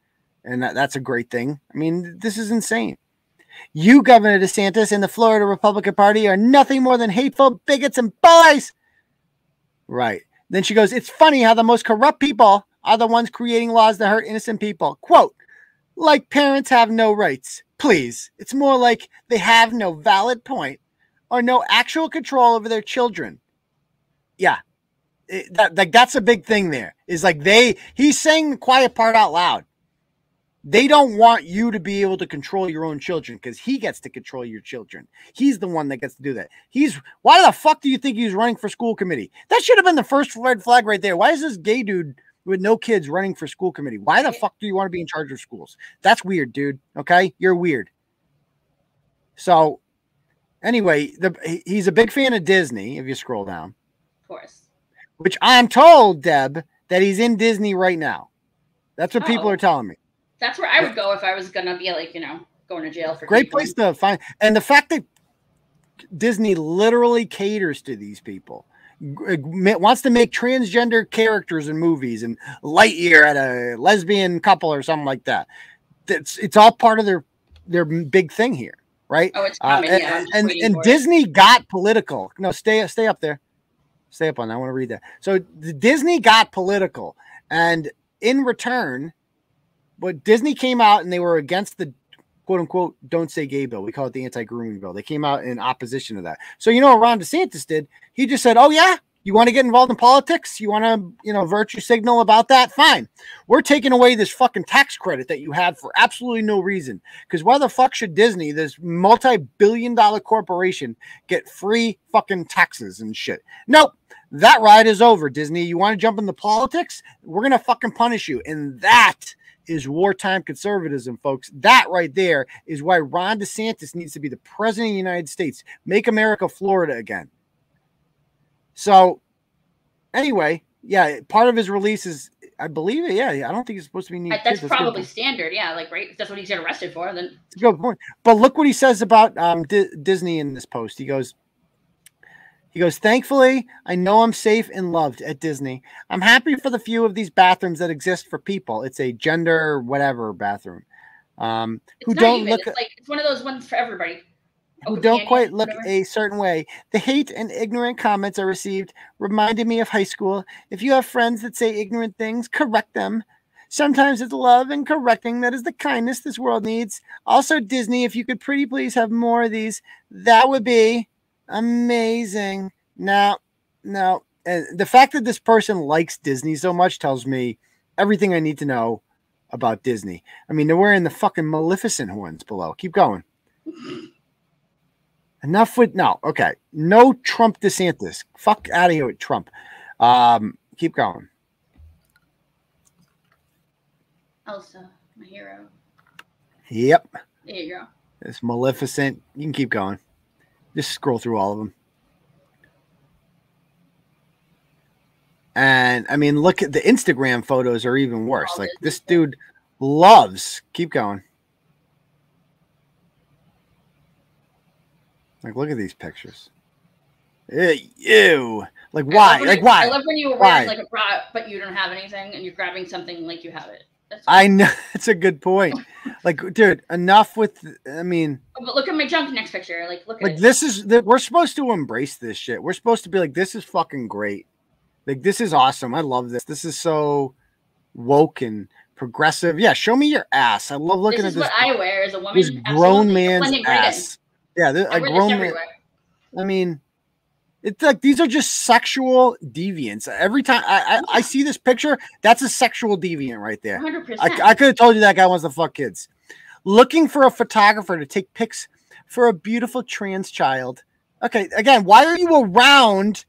[SPEAKER 1] and that, that's a great thing. I mean, this is insane. You, Governor DeSantis, and the Florida Republican Party are nothing more than hateful bigots and bullies. Right. Then she goes, It's funny how the most corrupt people are the ones creating laws that hurt innocent people. Quote, like parents have no rights. Please. It's more like they have no valid point or no actual control over their children. Yeah. It- that, like that's a big thing there. Is like they he's saying the quiet part out loud. They don't want you to be able to control your own children because he gets to control your children. He's the one that gets to do that. He's why the fuck do you think he's running for school committee? That should have been the first red flag right there. Why is this gay dude with no kids running for school committee? Why the fuck do you want to be in charge of schools? That's weird, dude. Okay, you're weird. So, anyway, the he's a big fan of Disney. If you scroll down,
[SPEAKER 4] Of course.
[SPEAKER 1] which I'm told, Deb, that he's in Disney right now. That's what people
[SPEAKER 4] Oh.
[SPEAKER 1] are telling me.
[SPEAKER 4] That's where I would go if I was gonna be like, you know, going to jail for
[SPEAKER 1] Great
[SPEAKER 4] gay
[SPEAKER 1] place to find, and the fact that Disney literally caters to these people, wants to make transgender characters in movies, and Lightyear at a lesbian couple or something like that. That's it's all part of their their big thing here, right?
[SPEAKER 4] Oh, it's
[SPEAKER 1] Uh,
[SPEAKER 4] coming.
[SPEAKER 1] and
[SPEAKER 4] yeah,
[SPEAKER 1] and, and. Disney got political. No, stay stay up there. Stay up on that. I want to read that. So the Disney got political, and in return, but Disney came out and they were against the quote unquote don't say gay bill. We call it the anti-grooming bill. They came out in opposition to that. So you know what Ron DeSantis did? He just said, Oh yeah, you want to get involved in politics? You want to, you know, virtue signal about that? Fine. We're taking away this fucking tax credit that you had for absolutely no reason. Because why the fuck should Disney, this multi-billion dollar corporation, get free fucking taxes and shit? Nope. That ride is over, Disney. You want to jump into politics? We're gonna fucking punish you. And that is wartime conservatism, folks. That right there is why Ron DeSantis needs to be the president of the United States. Make America Florida again. So, anyway, yeah, part of his release is, I believe it. Yeah, I don't think he's supposed to be.
[SPEAKER 4] I- that's
[SPEAKER 1] kids.
[SPEAKER 4] probably
[SPEAKER 1] point.
[SPEAKER 4] standard. Yeah, like right. That's what he's arrested for. Then
[SPEAKER 1] It's a good point. But look what he says about um, Di- Disney in this post. He goes, he goes, thankfully, I know I'm safe and loved at Disney. I'm happy for the few of these bathrooms that exist for people. It's a gender whatever bathroom. Um, who don't
[SPEAKER 4] even.
[SPEAKER 1] look
[SPEAKER 4] It's like it's one of those ones for everybody.
[SPEAKER 1] who don't quite look
[SPEAKER 4] whatever.
[SPEAKER 1] a certain way. The hate and ignorant comments I received reminded me of high school. If you have friends that say ignorant things, correct them. Sometimes it's love and correcting that is the kindness this world needs. Also, Disney, if you could pretty please have more of these, that would be amazing. Now, now, and the fact that this person likes Disney so much tells me everything I need to know about Disney. I mean, they're wearing the fucking Maleficent horns below. Keep going. Enough with no. Okay, no Trump DeSantis. Fuck out of here with Trump. Um, keep going.
[SPEAKER 4] Elsa, my hero.
[SPEAKER 1] Yep,
[SPEAKER 4] There you go.
[SPEAKER 1] it's Maleficent. You can keep going. Just scroll through all of them. And I mean, look at the Instagram photos are even worse. Like this dude loves. Keep going. Like, look at these pictures. Ew. Like, why? Like,
[SPEAKER 4] you-
[SPEAKER 1] why?
[SPEAKER 4] I love when you
[SPEAKER 1] Why?
[SPEAKER 4] like a bra, but you don't have anything, and you're grabbing something like you have it.
[SPEAKER 1] I know it's a good point. Like, dude, enough with. I mean,
[SPEAKER 4] Oh, but look at my junk next picture. Like, look at
[SPEAKER 1] like this is that we're supposed to embrace this shit. We're supposed to be like, this is fucking great. Like, this is awesome. I love this. This is so woke and progressive. Yeah, show me your ass. I love looking at
[SPEAKER 4] this This is
[SPEAKER 1] at this.
[SPEAKER 4] what I wear as a woman.
[SPEAKER 1] this grown man's
[SPEAKER 4] Blending right in.
[SPEAKER 1] ass. Yeah, this,
[SPEAKER 4] I
[SPEAKER 1] a grown man. I mean, it's like these are just sexual deviants. Every time I, I, I see this picture, that's a sexual deviant right there.
[SPEAKER 4] 100%.
[SPEAKER 1] I, I could have told you that guy wants to fuck kids. Looking for a photographer to take pics for a beautiful trans child. Okay, again, why are you around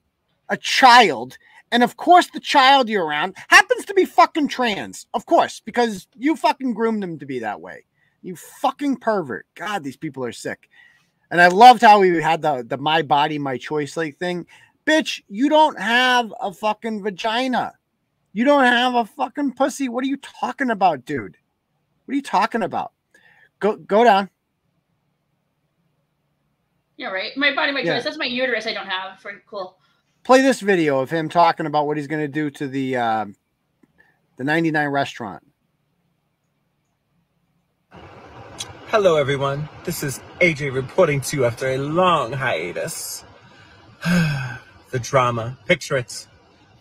[SPEAKER 1] a child? And of course, the child you're around happens to be fucking trans. Of course, because you fucking groomed them to be that way. You fucking pervert. God, these people are sick. And I loved how we had the, the my body, my choice like thing. Bitch, you don't have a fucking vagina. You don't have a fucking pussy. What are you talking about, dude? What are you talking about? Go go down.
[SPEAKER 4] yeah, right. My body, my choice.
[SPEAKER 1] Yeah.
[SPEAKER 4] That's my uterus. I don't have. Very cool.
[SPEAKER 1] Play this video of him talking about what he's going to do to the uh, the 99 restaurant.
[SPEAKER 5] Hello, everyone. This is AJ reporting to you after a long hiatus. the drama. Picture it.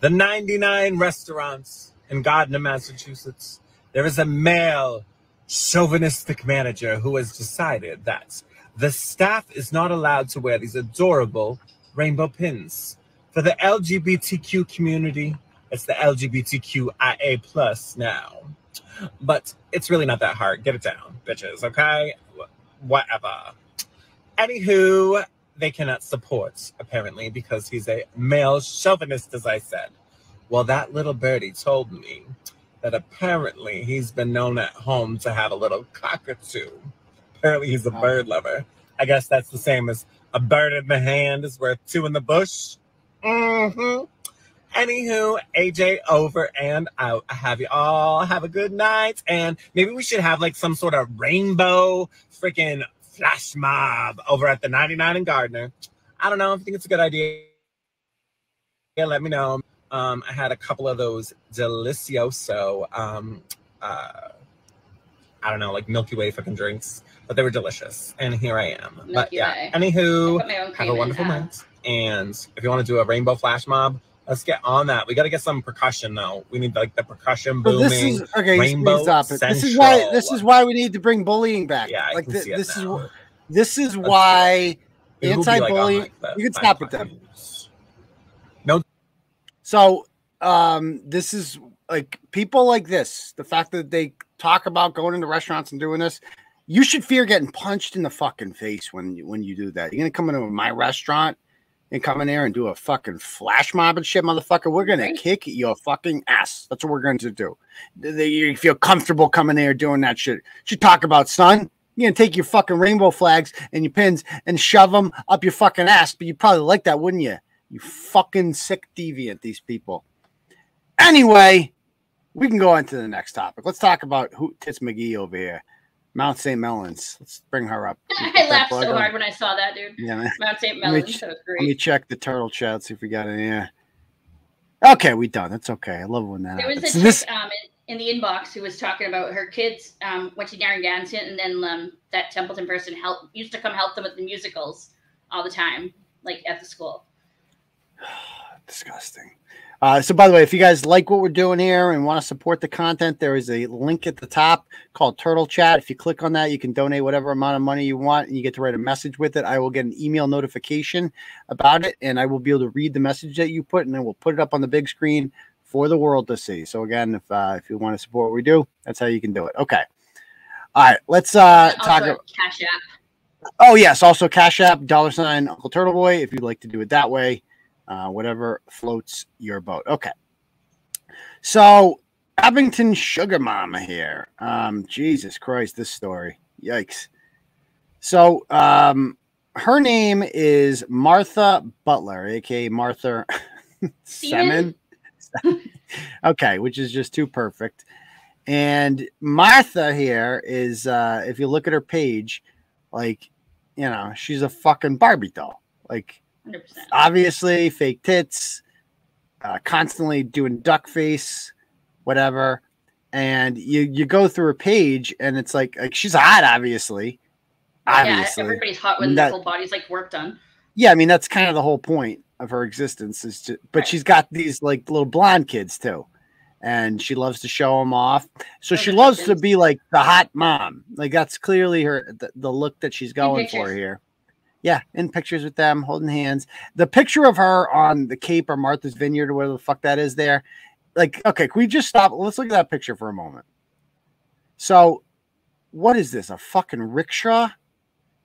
[SPEAKER 5] The 99 restaurants in Gardner, Massachusetts. There is a male chauvinistic manager who has decided that the staff is not allowed to wear these adorable rainbow pins. For the LGBTQ community, it's the LGBTQIA plus now. But it's really not that hard. Get it down, bitches, okay? Whatever. Anywho, they cannot support, apparently, because he's a male chauvinist, as I said. Well, that little birdie told me that apparently he's been known at home to have a little cockatoo. Apparently, he's a
[SPEAKER 1] Oh.
[SPEAKER 5] bird lover. I guess that's the same as a bird in the hand is worth two in the bush. Mm-hmm. Anywho, AJ over and out. I have you all have a good night. And maybe we should have like some sort of rainbow freaking flash mob over at the 99 in Gardner. I don't know. I think it's a good idea. Yeah, let me know. Um, I had a couple of those delicioso, um, uh, I don't know, like Milky Way fucking drinks, but they were delicious. And here I am. but
[SPEAKER 4] Milky
[SPEAKER 5] yeah,
[SPEAKER 4] Way.
[SPEAKER 5] anywho,
[SPEAKER 4] Put my own
[SPEAKER 5] have a wonderful night. And if you want to do a rainbow flash mob, let's get on that. We got to get some percussion though. We need like the percussion booming.
[SPEAKER 1] this is okay.
[SPEAKER 5] Rainbow
[SPEAKER 1] stop it. This is why. This is why we need to bring bullying back.
[SPEAKER 5] yeah,
[SPEAKER 1] like
[SPEAKER 5] can
[SPEAKER 1] thi-
[SPEAKER 5] see it
[SPEAKER 1] this is
[SPEAKER 5] now.
[SPEAKER 1] wh- this is
[SPEAKER 5] Let's
[SPEAKER 1] why
[SPEAKER 5] It will be, like, on,
[SPEAKER 1] anti-bullying.
[SPEAKER 5] like, the
[SPEAKER 1] you can stop it then.
[SPEAKER 5] news.
[SPEAKER 1] So um this is like people like this, the fact that they talk about going into restaurants and doing this, you should fear getting punched in the fucking face when when you do that. You're gonna come into my restaurant and come in there and do a fucking flash mob and shit, motherfucker. We're gonna
[SPEAKER 4] Right.
[SPEAKER 1] kick your fucking ass. That's what we're going to do. You feel comfortable coming there doing that shit. What you talk about, son? You're gonna take your fucking rainbow flags and your pins and shove them up your fucking ass, but you probably like that, wouldn't you? You fucking sick deviant, these people. Anyway, we can go on to the next topic. Let's talk about Hoot Tits McGee over here. Mount St. Melons. Let's bring her up.
[SPEAKER 4] I laughed so
[SPEAKER 1] on?
[SPEAKER 4] hard when I saw that, dude.
[SPEAKER 1] Yeah, man.
[SPEAKER 4] Mount St.
[SPEAKER 1] Let me
[SPEAKER 4] Melons. That was
[SPEAKER 1] Let me check the turtle chat, see if we got any. here. Okay, we done. That's okay. I love when that
[SPEAKER 4] There was
[SPEAKER 1] happens.
[SPEAKER 4] a
[SPEAKER 1] This,
[SPEAKER 4] chick um, in, in the inbox who was talking about her kids um, went to Narragansett, and then um, that Templeton person helped used to come help them with the musicals all the time, like at the school.
[SPEAKER 1] disgusting. Uh, so, by the way, if you guys like what we're doing here and want to support the content, there is a link at the top called Turtle Chat. If you click on that, you can donate whatever amount of money you want, and you get to write a message with it. I will get an email notification about it, and I will be able to read the message that you put, and then we'll put it up on the big screen for the world to see. So, again, if uh, if you want to support what we do, that's how you can do it. Okay. All right, let's uh, talk. about-
[SPEAKER 4] Cash App.
[SPEAKER 1] Oh yes, also Cash App, dollar sign Uncle Turtle Boy, if you'd like to do it that way. Uh, whatever floats your boat. Okay. So Abington Sugar Mama here. Um, Jesus Christ, this story. Yikes. So um her name is Martha Butler, aka Martha Semen. okay, which is just too perfect. And Martha here is uh if you look at her page, like you know, she's a fucking Barbie doll. Like
[SPEAKER 4] 100%.
[SPEAKER 1] obviously fake tits, uh, constantly doing duck face, whatever. And you you go through a page and it's like like she's hot, obviously. Obviously.
[SPEAKER 4] Yeah, everybody's hot when their whole body's like work done.
[SPEAKER 1] Yeah, I mean that's kind of the whole point of her existence is to but
[SPEAKER 4] Right.
[SPEAKER 1] she's got these like little blonde kids too. and she loves to show them off. So she loves to be like the hot mom. Like that's clearly her the, the look that she's going for here. Yeah, in pictures with them, holding hands. The picture of her on the Cape or Martha's Vineyard or whatever the fuck that is there. Like, okay, can we just stop? Let's look at that picture for a moment. So, what is this? A fucking rickshaw?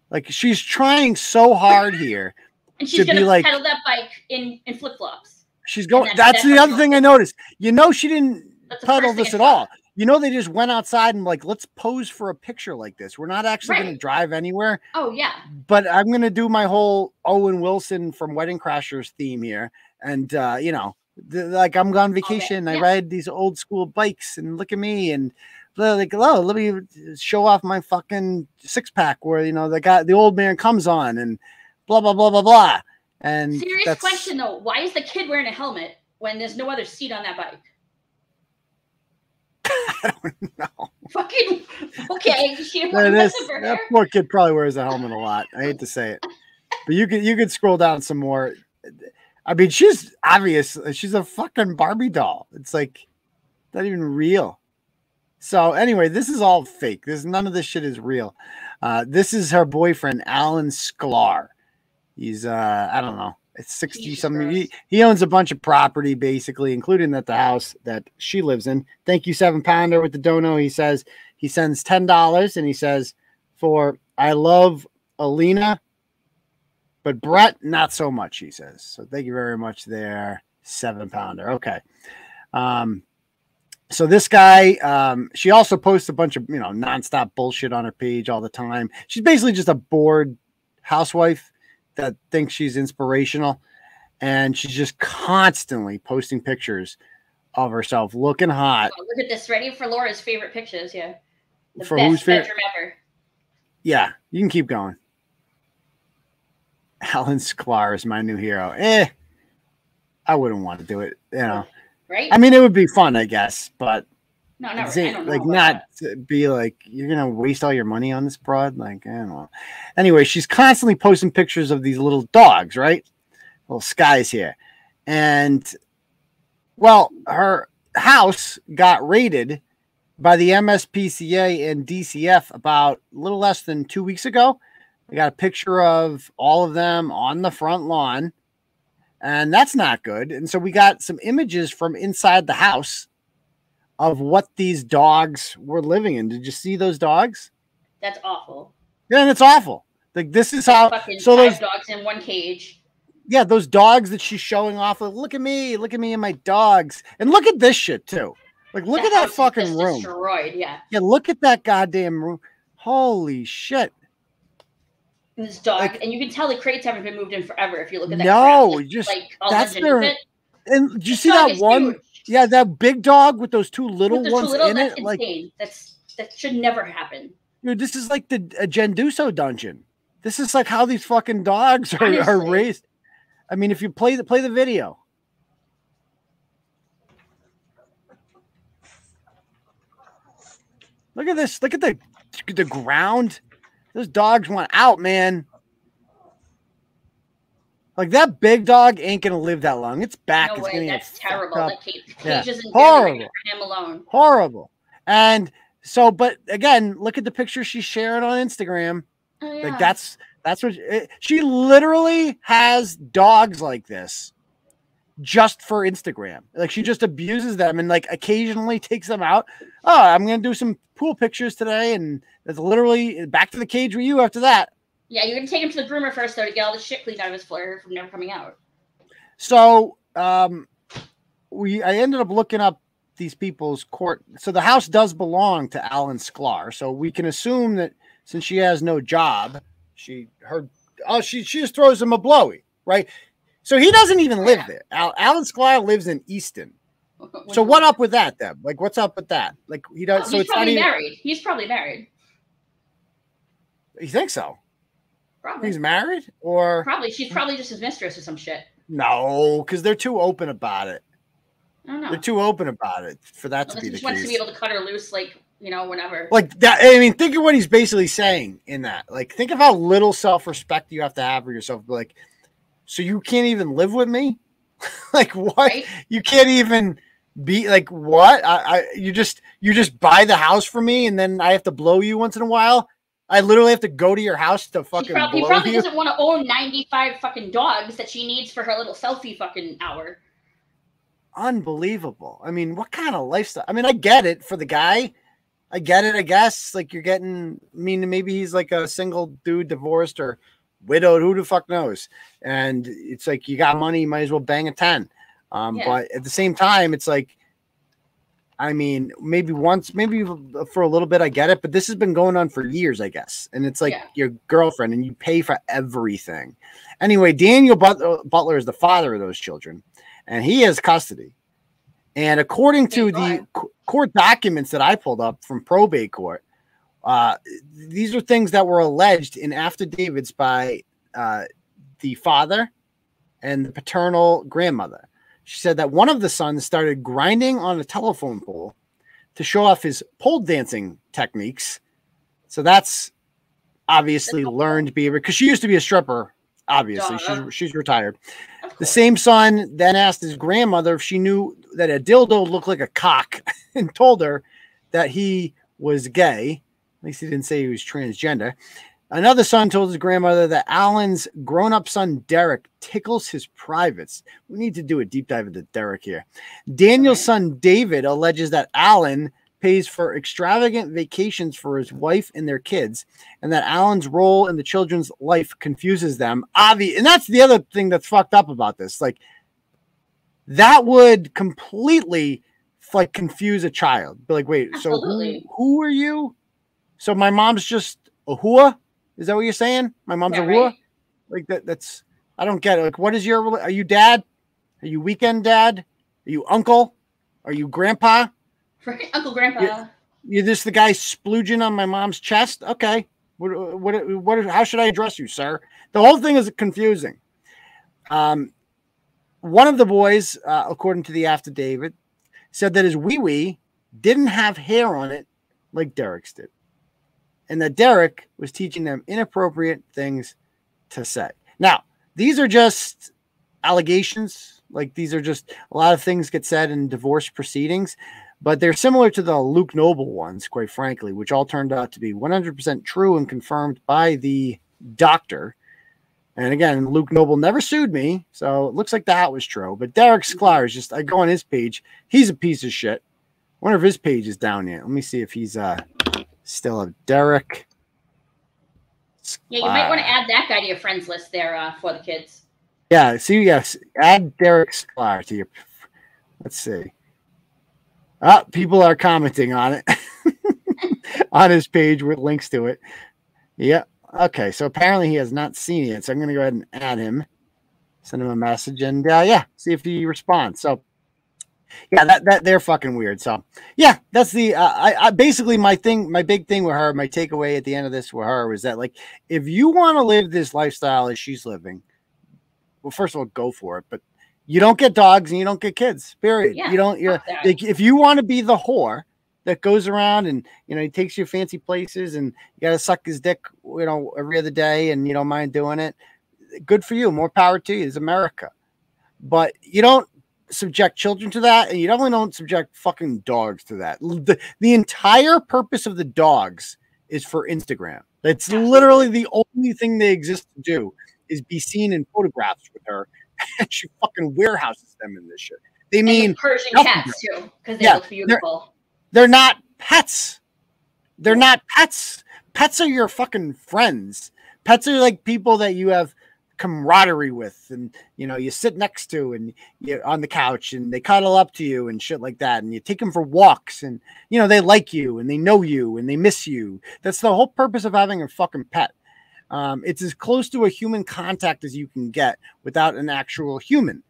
[SPEAKER 1] Like, she's trying so hard here.
[SPEAKER 4] And she's
[SPEAKER 1] to
[SPEAKER 4] gonna
[SPEAKER 1] like-
[SPEAKER 4] pedal that bike in in flip flops.
[SPEAKER 1] She's going.
[SPEAKER 4] That's,
[SPEAKER 1] that's the other thing I noticed. You know, she didn't pedal this at all. You know, they just went outside and like, let's pose for a picture like this. We're not actually going to drive anywhere,
[SPEAKER 4] Oh yeah.
[SPEAKER 1] but I'm going to do my whole Owen Wilson from Wedding Crashers theme here. And, uh, you know, the, like I'm on vacation. I
[SPEAKER 4] yeah.
[SPEAKER 1] ride these old school bikes and look at me and like, oh, let me show off my fucking six pack where, you know, the guy, the old man comes on and blah, blah, blah, blah, blah. And
[SPEAKER 4] Serious question though. Why is the kid wearing a helmet when there's no other seat on that bike?
[SPEAKER 1] know.
[SPEAKER 4] Fucking okay.
[SPEAKER 1] That,
[SPEAKER 4] listen
[SPEAKER 1] that poor kid probably wears a helmet a lot. I hate to say it, but you could you could scroll down some more. I mean, she's obvious. She's a fucking Barbie doll. It's like not even real. So anyway, this is all fake. This none of this shit is real. Uh, this is her boyfriend, Alan Sklar. He's uh, I don't know, it's sixty
[SPEAKER 4] Jesus
[SPEAKER 1] something. He, he owns a bunch of property, basically, including that the house that she lives in. Thank you, seven pounder with the dono. He says he sends ten dollars, and he says for I love Alina, but Brett not so much. He says so. Thank you very much, there, seven pounder. Okay. Um, so this guy, um, she also posts a bunch of you know nonstop bullshit on her page all the time. She's basically just a bored housewife that thinks she's inspirational, and she's just constantly posting pictures of herself looking hot
[SPEAKER 4] Oh, look at this. Ready for Laura's favorite pictures? Yeah. The
[SPEAKER 1] for
[SPEAKER 4] best
[SPEAKER 1] who's favorite.
[SPEAKER 4] ever.
[SPEAKER 1] Yeah, you can keep going. Alan Sklar is my new hero. Eh, I wouldn't want to do it. You know,
[SPEAKER 4] Right?
[SPEAKER 1] I mean, it would be fun, I guess, but
[SPEAKER 4] no, no,
[SPEAKER 1] it's
[SPEAKER 4] I don't know
[SPEAKER 1] like not
[SPEAKER 4] that.
[SPEAKER 1] be like you're gonna waste all your money on this broad. Like, I don't know. Anyway, she's constantly posting pictures of these little dogs, right? Little skies here, and well, her house got raided by the MSPCA and DCF about a little less than two weeks ago. I got a picture of all of them on the front lawn, and that's not good. And so we got some images from inside the house of what these dogs were living in. Did you see those dogs?
[SPEAKER 4] That's awful.
[SPEAKER 1] Yeah, and it's awful. Like this is how.
[SPEAKER 4] Fucking
[SPEAKER 1] So
[SPEAKER 4] five
[SPEAKER 1] those,
[SPEAKER 4] dogs in one cage.
[SPEAKER 1] yeah, those dogs that she's showing off. Like, look at me, look at me and my dogs, and look at this shit too. Like, look
[SPEAKER 4] The
[SPEAKER 1] at that fucking room.
[SPEAKER 4] Destroyed. Yeah.
[SPEAKER 1] Yeah, look at that goddamn room. Holy shit!
[SPEAKER 4] And this dog,
[SPEAKER 1] Like-
[SPEAKER 4] and you can tell the crates haven't been moved in forever. If you look at that.
[SPEAKER 1] No,
[SPEAKER 4] crate,
[SPEAKER 1] just
[SPEAKER 4] like all
[SPEAKER 1] that's their- and did you
[SPEAKER 4] This
[SPEAKER 1] see that one?
[SPEAKER 4] huge.
[SPEAKER 1] Yeah, that big dog with those two little
[SPEAKER 4] With the two
[SPEAKER 1] ones
[SPEAKER 4] little,
[SPEAKER 1] in
[SPEAKER 4] that's
[SPEAKER 1] it. Like.
[SPEAKER 4] That's that should never happen.
[SPEAKER 1] dude, this is like the a Genduso dungeon. This is like how these fucking dogs are, are raised. I mean, if you play the play the video. Look at this. Look at the the ground. Those dogs want out, man. Like that big dog ain't gonna live that long. Its back
[SPEAKER 4] no
[SPEAKER 1] is
[SPEAKER 4] way. That's terrible. That cage,
[SPEAKER 1] Yeah.
[SPEAKER 4] cage isn't
[SPEAKER 1] Horrible.
[SPEAKER 4] Horrible. for him alone.
[SPEAKER 1] Horrible. And so, but again, look at the picture she's sharing on Instagram.
[SPEAKER 4] Oh, yeah.
[SPEAKER 1] Like that's that's what it, she literally has dogs like this just for Instagram. Like she just abuses them and like occasionally takes them out. Oh, I'm gonna do some pool pictures today, and that's literally back to the cage with you after that.
[SPEAKER 4] Yeah, you're gonna take him to the groomer first though to get all the shit cleaned out of his fur from never coming out.
[SPEAKER 1] So um we I ended up looking up these people's court. So the house does belong to Alan Sklar. So we can assume that since she has no job, she her oh she she just throws him a blowy, right? So he doesn't even live there. Al, Alan Sklar lives in Easton. So what up with that then? Like what's up with that? Like he
[SPEAKER 4] Oh,
[SPEAKER 1] does so
[SPEAKER 4] he's probably
[SPEAKER 1] even
[SPEAKER 4] married. He's probably married.
[SPEAKER 1] you think so?
[SPEAKER 4] Probably.
[SPEAKER 1] He's married or
[SPEAKER 4] Probably. She's probably just his mistress or some shit.
[SPEAKER 1] no, because they're too open about it.
[SPEAKER 4] I don't know.
[SPEAKER 1] They're too open about it for that to be
[SPEAKER 4] he
[SPEAKER 1] the
[SPEAKER 4] just wants to be able to cut her loose, like you know, whenever.
[SPEAKER 1] like that i mean think of what he's basically saying in that like think of how little self-respect you have to have for yourself like so you can't even live with me like what
[SPEAKER 4] Right?
[SPEAKER 1] you can't even Be like what? I, I you just you just buy the house for me and then I have to blow you once in a while. I literally have to go to your house to
[SPEAKER 4] She
[SPEAKER 1] fucking
[SPEAKER 4] probably,
[SPEAKER 1] blow
[SPEAKER 4] probably
[SPEAKER 1] you.
[SPEAKER 4] doesn't want to own 95 fucking dogs that she needs for her little selfie fucking hour.
[SPEAKER 1] Unbelievable. I mean, what kind of lifestyle? I mean, I get it for the guy. I get it. I guess like you're getting. I mean, maybe he's like a single dude, divorced or widowed. Who the fuck knows? And it's like you got money, you might as well bang a ten. Um,
[SPEAKER 4] Yeah.
[SPEAKER 1] But at the same time, it's like, I mean, maybe once, maybe for a little bit, I get it. But this has been going on for years, I guess. And it's like
[SPEAKER 4] Yeah.
[SPEAKER 1] your girlfriend, and you pay for everything. Anyway, Daniel Butler, Butler is the father of those children, and he has custody. And according to the court documents that I pulled up from probate court, uh, these are things that were alleged in affidavits by uh, the father and the paternal grandmother. She said that one of the sons started grinding on a telephone pole to show off his pole dancing techniques. So that's obviously learned behavior because she used to be a stripper. Obviously, she's she's retired. The same son then asked his grandmother if she knew that a dildo looked like a cock and told her that he was gay. At least he didn't say he was transgender. Another son told his grandmother that Alan's grown up son, Derek, tickles his privates. We need to do a deep dive into Derek here. Daniel's son, David, alleges that Alan pays for extravagant vacations for his wife and their kids, and that Alan's role in the children's life confuses them. Obvi- and that's the other thing that's fucked up about this. Like, that would completely like confuse a child. Be like, wait, so who, who are you? So my mom's just a hua? Is that what you're saying? My mom's
[SPEAKER 4] Yeah,
[SPEAKER 1] a
[SPEAKER 4] right.
[SPEAKER 1] Like that that's I don't get it. Like, what is your are you dad? Are you weekend dad? Are you uncle? Are you grandpa?
[SPEAKER 4] Right? Uncle Grandpa.
[SPEAKER 1] Yeah. You're just the guy splooging on my mom's chest? Okay. What, what, what, how should I address you, sir? The whole thing is confusing. Um, one of the boys, uh, according to the affidavit, said that his wee wee didn't have hair on it like Derek's did. And that Derek was teaching them inappropriate things to say. Now, these are just allegations. Like these are just a lot of things get said in divorce proceedings but they're similar to the Luke Noble ones, quite frankly, which all turned out to be 100% true and confirmed by the doctor. And again, Luke Noble never sued me, so it looks like that was true. But Derek Sklar is just, I go on his page, he's a piece of shit. Wonder if his page is down yet. Let me see if he's uh still have Derek.
[SPEAKER 4] Yeah, you might want to add that guy to your friends list there uh, for the kids.
[SPEAKER 1] Yeah, see, yes, add Derek Sklar to your. Let's see. Ah, people are commenting on it on his page with links to it. Yeah. Okay. So apparently he has not seen it. So I'm going to go ahead and add him, send him a message, and uh, yeah, see if he responds. So yeah, that that they're fucking weird. So yeah, that's the uh, I, I basically my thing, my big thing with her, my takeaway at the end of this with her was that like if you want to live this lifestyle as she's living, well, first of all, go for it. But you don't get dogs and you don't get kids. Period.
[SPEAKER 4] Yeah,
[SPEAKER 1] you don't. You're like, if you want to be the whore that goes around and you know he takes you fancy places and you got to suck his dick, you know, every other day, and you don't mind doing it. Good for you. More power to you. It's America. But you don't subject children to that, and you definitely don't subject fucking dogs to that. The, the entire purpose of the dogs is for Instagram. That's literally the only thing they exist to do is be seen in photographs with her. And she fucking warehouses them in this shit. They
[SPEAKER 4] And
[SPEAKER 1] mean
[SPEAKER 4] the Persian cats too, because they
[SPEAKER 1] Yeah,
[SPEAKER 4] look beautiful.
[SPEAKER 1] they're not pets. They're not pets. Pets are your fucking friends. Pets are like people that you have camaraderie with and you know you sit next to and you're on the couch and they cuddle up to you and shit like that and you take them for walks and you know they like you and they know you and they miss you. That's the whole purpose of having a fucking pet. Um, it's as close to a human contact as you can get without an actual human.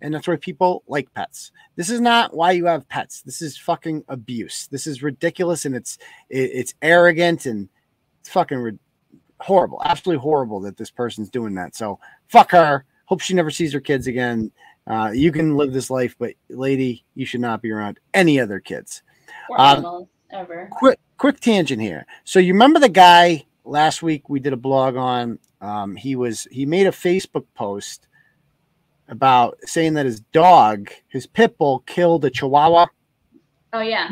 [SPEAKER 1] And that's why people like pets. This is not why you have pets. This is fucking abuse. This is ridiculous and it's it, it's arrogant and it's fucking horrible absolutely horrible that this person's doing that so fuck her hope she never sees her kids again uh, you can live this life but lady you should not be around any other kids
[SPEAKER 4] Or
[SPEAKER 1] Um,
[SPEAKER 4] animals, ever.
[SPEAKER 1] quick quick tangent here. So you remember the guy last week we did a blog on um he was he made a Facebook post about saying that his dog, his pit bull, killed a chihuahua.
[SPEAKER 4] Oh yeah.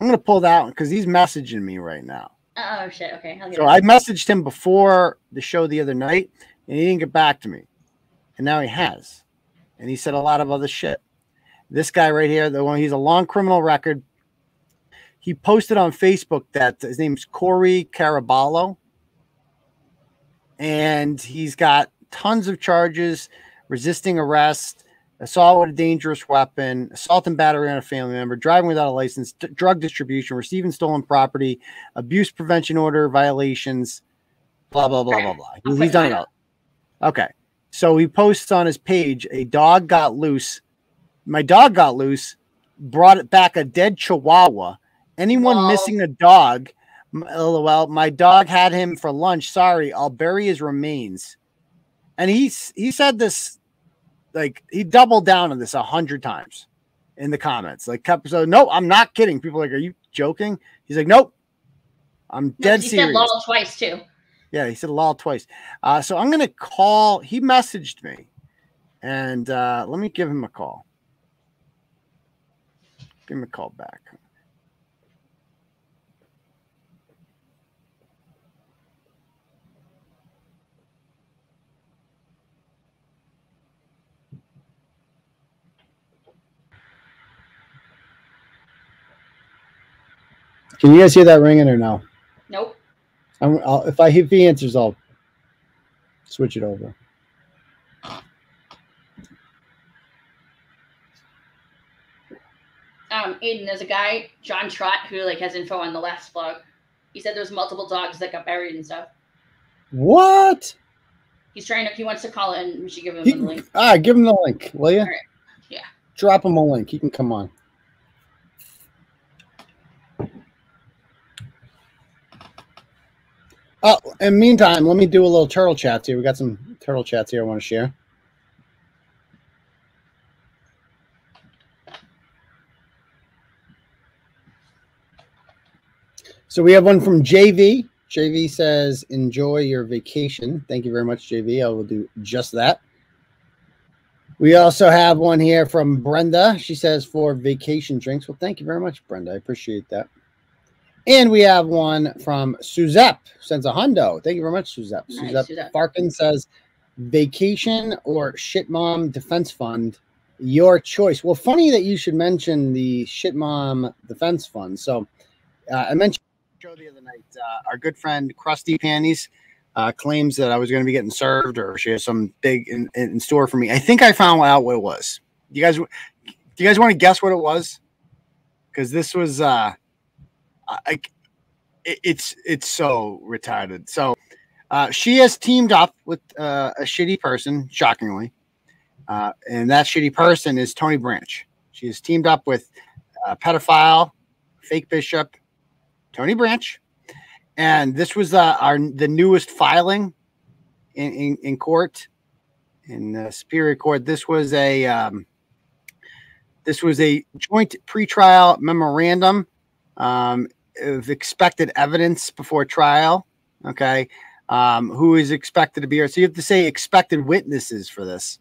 [SPEAKER 1] I'm gonna pull that one because he's messaging me right now.
[SPEAKER 4] Oh shit. Okay.
[SPEAKER 1] So. I messaged him before the show the other night, and he didn't get back to me, and now he has, and he said a lot of other shit. This guy right here, the one he's a long criminal record. He posted on Facebook that his name's Corey Caraballo, and he's got tons of charges: resisting arrest, assault with a dangerous weapon, assault and battery on a family member, driving without a license, d- drug distribution, receiving stolen property, abuse prevention order violations, blah blah blah blah blah. He's
[SPEAKER 4] put
[SPEAKER 1] done it all. Okay, so he posts on his page: a dog got loose. My dog got loose. Brought it back a dead Chihuahua. Anyone missing a dog? LOL. My dog had him for lunch. Sorry, I'll bury his remains. And he's he said this like he doubled down on this a hundred times in the comments. Like kept so no, I'm not kidding. People are like, are you joking? He's like, nope. I'm
[SPEAKER 4] No,
[SPEAKER 1] dead
[SPEAKER 4] he
[SPEAKER 1] serious.
[SPEAKER 4] said lol twice too.
[SPEAKER 1] Yeah, he said lol twice. Uh, so I'm gonna call. He messaged me, and uh, let me give him a call. Give him a call back. Can you guys hear that ringing or no?
[SPEAKER 4] Nope.
[SPEAKER 1] I'm, I'll, if I if he answers, I'll switch it over.
[SPEAKER 4] Um, Aidan, there's a guy, John Trott, who like has info on the last vlog. He said there was multiple dogs that got buried and stuff.
[SPEAKER 1] What?
[SPEAKER 4] He's trying to. He wants to call in. We should give him
[SPEAKER 1] He,
[SPEAKER 4] the link.
[SPEAKER 1] ah, give him the link, will you?
[SPEAKER 4] All right. Yeah.
[SPEAKER 1] Drop him a link. He can come on. Oh, and meantime, let me do a little turtle chats here. We got some turtle chats here I want to share. So we have one from JV. JV says, "Enjoy your vacation." Thank you very much, JV. I will do just that. We also have one here from Brenda. She says for vacation drinks. Well, thank you very much, Brenda. I appreciate that. And we have one from Suzette. Sends a hundo. Thank you very much, Suzette.
[SPEAKER 4] Nice,
[SPEAKER 1] Suzette
[SPEAKER 4] Suzette.
[SPEAKER 1] Farkin says vacation or shit mom defense fund, your choice. Well, funny that you should mention the shit mom defense fund. So uh, I mentioned the other night. Uh, our good friend Krusty Panties uh, claims that I was going to be getting served, or she has some big in, in store for me. I think I found out what it was. You guys, do you guys want to guess what it was? Because this was, uh, I, it, it's it's so retarded. So uh, she has teamed up with uh, a shitty person, shockingly, uh, and that shitty person is Tony Branch. She has teamed up with a pedophile, fake bishop, Tony Branch, and this was uh, our the newest filing in in, in court in uh, Superior Court. This was a um, this was a joint pretrial memorandum um, of expected evidence before trial. Okay, um, who is expected to be here? So you have to say expected witnesses for this,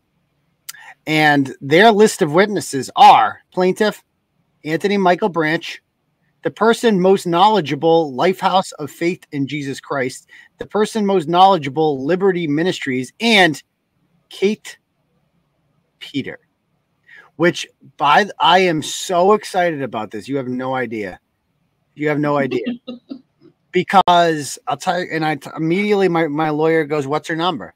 [SPEAKER 1] and their list of witnesses are plaintiff Anthony Michael Branch the person most knowledgeable lifehouse of faith in jesus christ the person most knowledgeable liberty ministries and kate peter which by i am so excited about this you have no idea you have no idea. Because i'll tell you and i t- immediately my, my lawyer goes what's her number?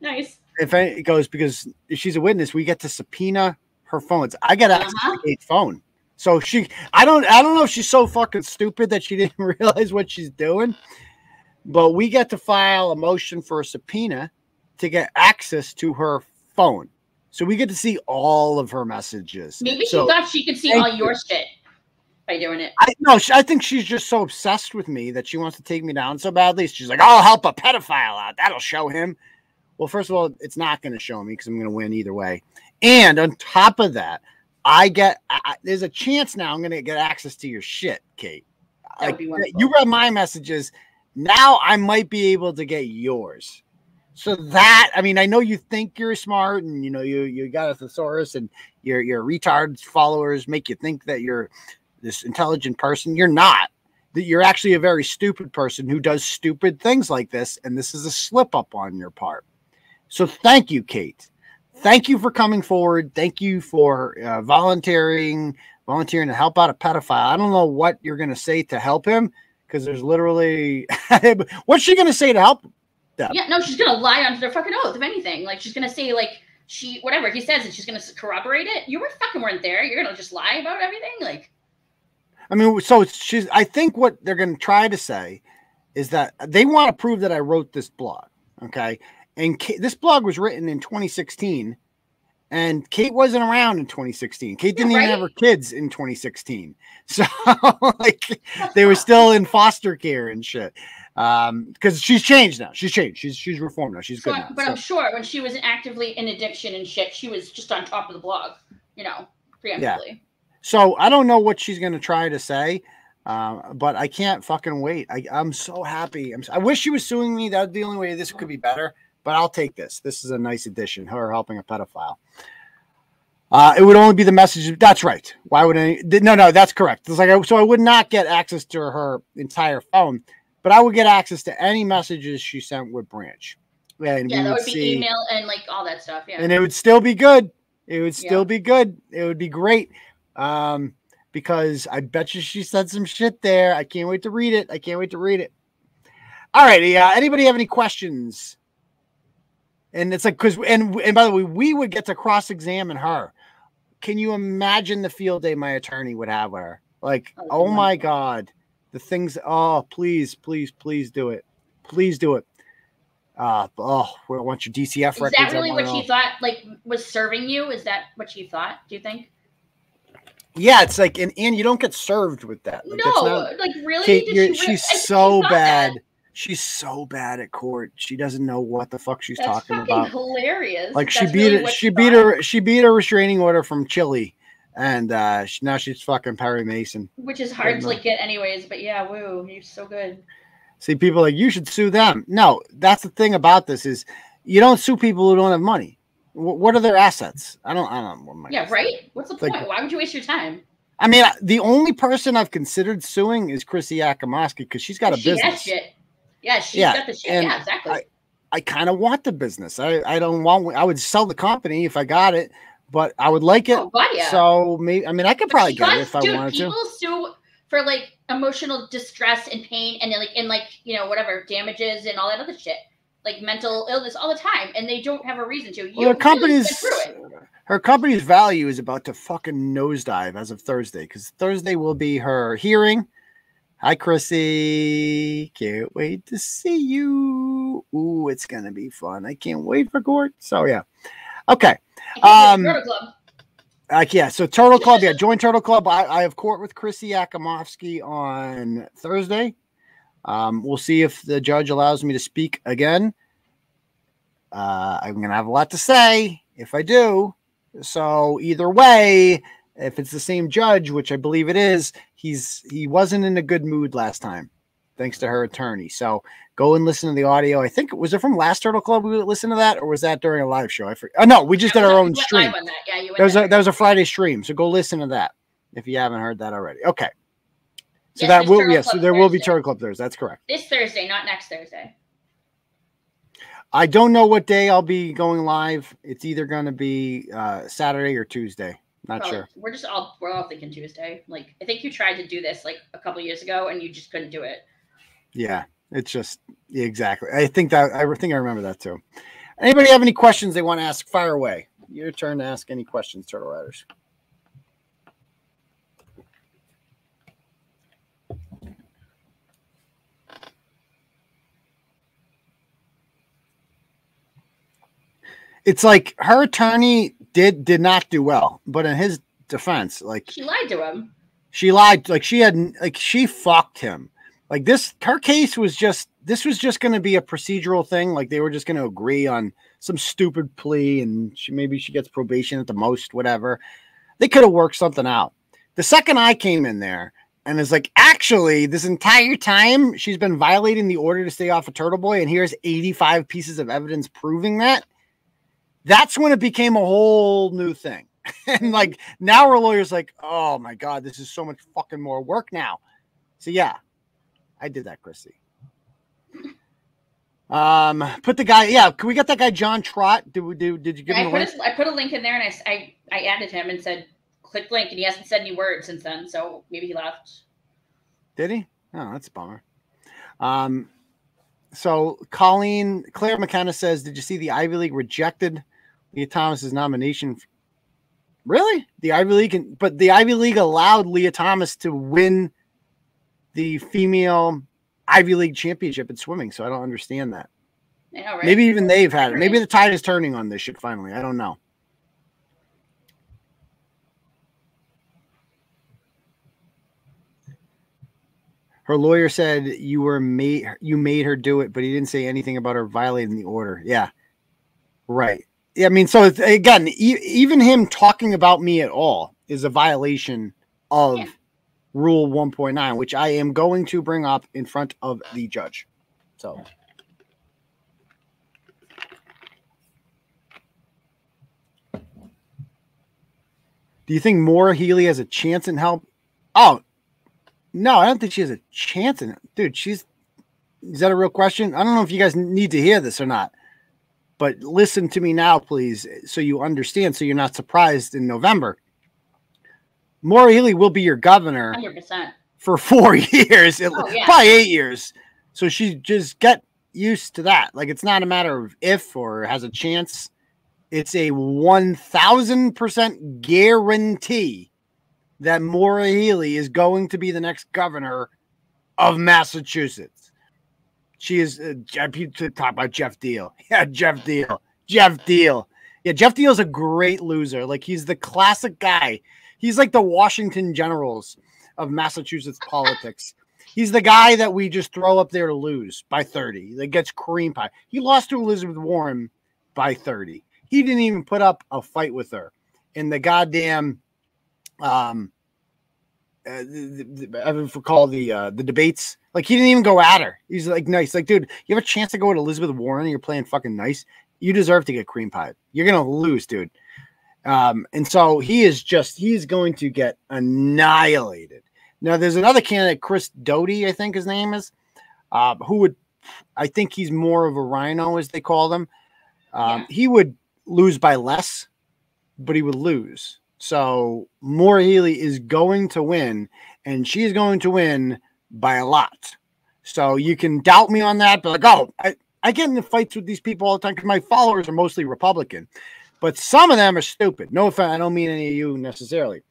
[SPEAKER 4] Nice.
[SPEAKER 1] if any, it goes because if she's a witness we get to subpoena her phones. I get access
[SPEAKER 4] Uh-huh.
[SPEAKER 1] phone. So she i don't i don't know if she's so fucking stupid that she didn't realize what she's doing but we get to file a motion for a subpoena to get access to her phone. So we get to see all of her messages.
[SPEAKER 4] Maybe she
[SPEAKER 1] so
[SPEAKER 4] thought she could see all your shit by doing it.
[SPEAKER 1] I no, she, I think she's just so obsessed with me that she wants to take me down so badly. She's like, "I'll help a pedophile out. That'll show him." Well, first of all, it's not going to show me because I'm going to win either way. And on top of that, I get I, there's a chance now I'm going to get access to your shit, Kate. Like, you read my messages. Now I might be able to get yours. So that I mean, I know you think you're smart and you know you you got a thesaurus and your your retard followers make you think that you're this intelligent person. You're not. That you're actually a very stupid person who does stupid things like this, and this is a slip up on your part. So thank you, Kate. Thank you for coming forward. Thank you for uh, volunteering, volunteering to help out a pedophile. I don't know what you're going to say to help him because there's literally what's she going to say to help them?
[SPEAKER 4] Yeah, no, she's gonna lie under their fucking oath. If anything, like she's gonna say like she whatever he says, and she's gonna corroborate it. You were fucking weren't there. You're gonna just lie about everything, like.
[SPEAKER 1] I mean, so she's. I think what they're going to try to say is that they want to prove that I wrote this blog. Okay, and Kate, this blog was written in 2016, and Kate wasn't around in 2016. Kate didn't
[SPEAKER 4] Yeah,
[SPEAKER 1] even have her kids in 2016, so like they were still in foster care and shit. Um, because she's changed now. She's changed. She's she's reformed now. She's
[SPEAKER 4] So,
[SPEAKER 1] good now.
[SPEAKER 4] but
[SPEAKER 1] So-
[SPEAKER 4] I'm sure when she was actively in addiction and shit, she was just on top of the blog, you know, preemptively.
[SPEAKER 1] So I don't know what she's going to try to say, uh, but I can't fucking wait. I, I'm so happy. I'm, I wish she was suing me. That's the only way this could be better. But I'll take this. This is a nice addition. Her helping a pedophile. Uh, it would only be the message. That's right. Why would any? No, no, that's correct. It's like I, so I would not get access to her entire phone, but I would get access to any messages she sent with Branch. And
[SPEAKER 4] Yeah,
[SPEAKER 1] we
[SPEAKER 4] that would be
[SPEAKER 1] see-
[SPEAKER 4] email and like all that stuff. Yeah.
[SPEAKER 1] and it would still be good. It would still
[SPEAKER 4] Yeah.
[SPEAKER 1] be good. It would be great. Um, because I bet you she said some shit there. I can't wait to read it. I can't wait to read it. All righty. Uh, anybody have any questions? And it's like because and and by the way, we would get to cross examine her. Can you imagine the field day my attorney would have with her? Like,
[SPEAKER 4] Oh,
[SPEAKER 1] oh my god, the things. Oh, please, please, please do it. Please do it. Uh, oh, we want your DCF
[SPEAKER 4] Is that really what she thought? Like, was serving you? Is that what she thought? Do you think?
[SPEAKER 1] Yeah, it's like, and, and you don't get served with that. Like,
[SPEAKER 4] no,
[SPEAKER 1] not-
[SPEAKER 4] like really?
[SPEAKER 1] Kate, you're-
[SPEAKER 4] she re-
[SPEAKER 1] she's so bad.
[SPEAKER 4] that.
[SPEAKER 1] She's so bad at court. She doesn't know what the fuck she's
[SPEAKER 4] That's
[SPEAKER 1] talking about.
[SPEAKER 4] hilarious.
[SPEAKER 1] Like she
[SPEAKER 4] That's
[SPEAKER 1] beat
[SPEAKER 4] really
[SPEAKER 1] it. She
[SPEAKER 4] thought.
[SPEAKER 1] beat her. She beat a restraining order from Chile, and uh she, now she's fucking Perry Mason.
[SPEAKER 4] which is hard to like get anyways. But yeah, woo, you're so good.
[SPEAKER 1] See, people are like you should sue them. No, that's the thing about this is you don't sue people who don't have money. Wh- What are their assets? I don't. I don't. know what my-
[SPEAKER 4] Yeah, right. What's the
[SPEAKER 1] Like-
[SPEAKER 4] point? Why would you waste your time?
[SPEAKER 1] I mean, the only person I've considered suing is Chrissy Akamoski because she's got a
[SPEAKER 4] she
[SPEAKER 1] business.
[SPEAKER 4] shit. Yeah, she's
[SPEAKER 1] Yeah,
[SPEAKER 4] got the shit. Yeah, exactly.
[SPEAKER 1] I kind of want the business. I, I don't want. I would sell the company if I got it, but I would like it.
[SPEAKER 4] oh god, yeah.
[SPEAKER 1] So maybe. I mean, I could probably get it if I
[SPEAKER 4] dude,
[SPEAKER 1] wanted
[SPEAKER 4] people
[SPEAKER 1] to.
[SPEAKER 4] sue for like emotional distress and pain and like and like you know whatever damages and all that other shit, like mental illness all the time, and they don't have a reason to. You
[SPEAKER 1] Well, her company's her company's value is about to fucking nosedive as of Thursday because Thursday will be her hearing. Hi, Chrissy. Can't wait to see you. Ooh, it's gonna be fun. I can't wait for court. So yeah. Okay. Um,
[SPEAKER 4] Turtle Club.
[SPEAKER 1] Uh, yeah, so Turtle Club, yeah, join Turtle Club. I, I have court with Chrissy Akamovsky on Thursday. Um, we'll see if the judge allows me to speak again. Uh, I'm gonna have a lot to say if I do. So either way, if it's the same judge, which I believe it is, he's he wasn't in a good mood last time, thanks to her attorney. So go and listen to the audio. I think was it from last Turtle Club we listened to that, or was that during a live show? I forget. Oh no, we just did our own stream.
[SPEAKER 4] that. Yeah,
[SPEAKER 1] That was a that was a Friday stream, so go listen to that if you haven't heard that already. Okay, so
[SPEAKER 4] Yes,
[SPEAKER 1] that will yes, so there will be Turtle Club Thursday. That's correct.
[SPEAKER 4] this Thursday, not next Thursday.
[SPEAKER 1] I don't know what day I'll be going live. It's either going to be uh, Saturday or Tuesday. Not
[SPEAKER 4] Probably-
[SPEAKER 1] sure.
[SPEAKER 4] We're just all we're all thinking Tuesday. Like I think you tried to do this like a couple years ago and you just couldn't do it.
[SPEAKER 1] Yeah, it's just exactly. I think that I think I remember that too. Anybody have any questions they want to ask? Fire away. Your turn to ask any questions, Turtle Riders. It's like her attorney did did not do well, but in his defense, like
[SPEAKER 4] She lied to him.
[SPEAKER 1] she lied like she had like she fucked him like this her case was just this was just going to be a procedural thing like they were just going to agree on some stupid plea and she maybe she gets probation at the most whatever they could have worked something out the second i came in there and is like, actually, this entire time she's been violating the order to stay off of Turtle Boy, and here's 85 pieces of evidence proving that. That's when it became a whole new thing. and like now our lawyer's like, oh my god, this is so much fucking more work now. So yeah, I did that, Christy. Um, put the guy. Yeah, can we get that guy John Trot? Did we do? Did you give
[SPEAKER 4] I
[SPEAKER 1] him a
[SPEAKER 4] put,
[SPEAKER 1] link?
[SPEAKER 4] I put a link in there and I, I I added him and said click link and he hasn't said any words since then. So maybe he left.
[SPEAKER 1] Did he? Oh, that's a bummer. Um, so Colleen Claire McKenna says, "Did you see the Ivy League rejected Lia Thomas's nomination?" Really, the Ivy League, can, but the Ivy League allowed Lia Thomas to win the female Ivy League championship in swimming. So I don't understand that.
[SPEAKER 4] Know, right?
[SPEAKER 1] Maybe even they've had it. Maybe the tide is turning on this shit finally. I don't know. Her lawyer said you were made you made her do it, but he didn't say anything about her violating the order. Yeah, right. Yeah, I mean, so again, e- even him talking about me at all is a violation of
[SPEAKER 4] Yeah.
[SPEAKER 1] Rule 1.9, which I am going to bring up in front of the judge. So. Do you think Maura Healey has a chance in help? Oh, no, I don't think she has a chance in it. Dude, she's is that a real question? I don't know if you guys need to hear this or not, but listen to me now, please, so you understand, so you're not surprised in November. Maura Healey will be your governor
[SPEAKER 4] hundred percent.
[SPEAKER 1] for four years, at-
[SPEAKER 4] Oh, yeah.
[SPEAKER 1] probably eight years. So she just get used to that. Like it's not a matter of if or has a chance. It's a one thousand percent guarantee that Maura Healey is going to be the next governor of Massachusetts. She is. Uh, people talk about Geoff Diehl. Yeah, Geoff Diehl. Geoff Diehl. Yeah, Geoff Diehl's a great loser. Like he's the classic guy. He's like the Washington Generals of Massachusetts politics. He's the guy that we just throw up there to lose by 30. That gets cream pie. He lost to Elizabeth Warren by 30. He didn't even put up a fight with her. In the goddamn um uh, the, the, I recall the uh, the debates. Like he didn't even go at her. He's like nice. Like, dude, you have a chance to go to Elizabeth Warren and you're playing fucking nice. You deserve to get cream pie. You're gonna lose, dude. Um, and so he is just he's going to get annihilated. Now there's another candidate, Chris Doughty, I think his name is, uh, who would I think he's more of a rhino, as they call them. Um, He would lose by less, but he would lose. So Maura Healey is going to win, and she's going to win by a lot. So you can doubt me on that, but like, oh, I, I get into fights with these people all the time because my followers are mostly Republican, but some of them are stupid. No offense, I don't mean any of you necessarily.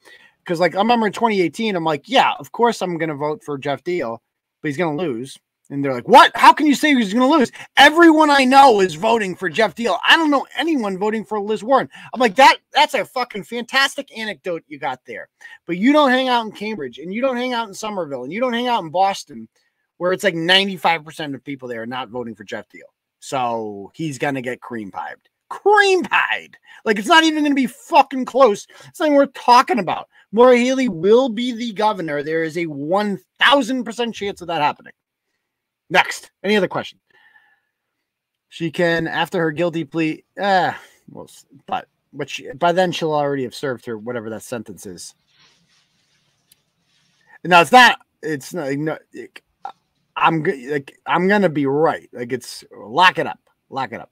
[SPEAKER 1] Because like I remember in 2018, I'm like, yeah, of course I'm gonna vote for Geoff Diehl, but he's gonna lose. And they're like, what? How can you say he's gonna lose? Everyone I know is voting for Geoff Diehl. I don't know anyone voting for Liz Warren. I'm like, that that's a fucking fantastic anecdote you got there. But you don't hang out in Cambridge and you don't hang out in Somerville and you don't hang out in Boston where it's like 95% of people there are not voting for Geoff Diehl. So he's gonna get cream pied. Cream pied. Like it's not even gonna be fucking close. It's not even worth talking about. Maura Healey will be the governor. There is a 1000% chance of that happening. Next. Any other question? She can, after her guilty plea, uh, well, but but she, by then she'll already have served her whatever that sentence is. Now it's not. It's not. No, it- I'm like I'm gonna be right. Like it's lock it up. Lock it up.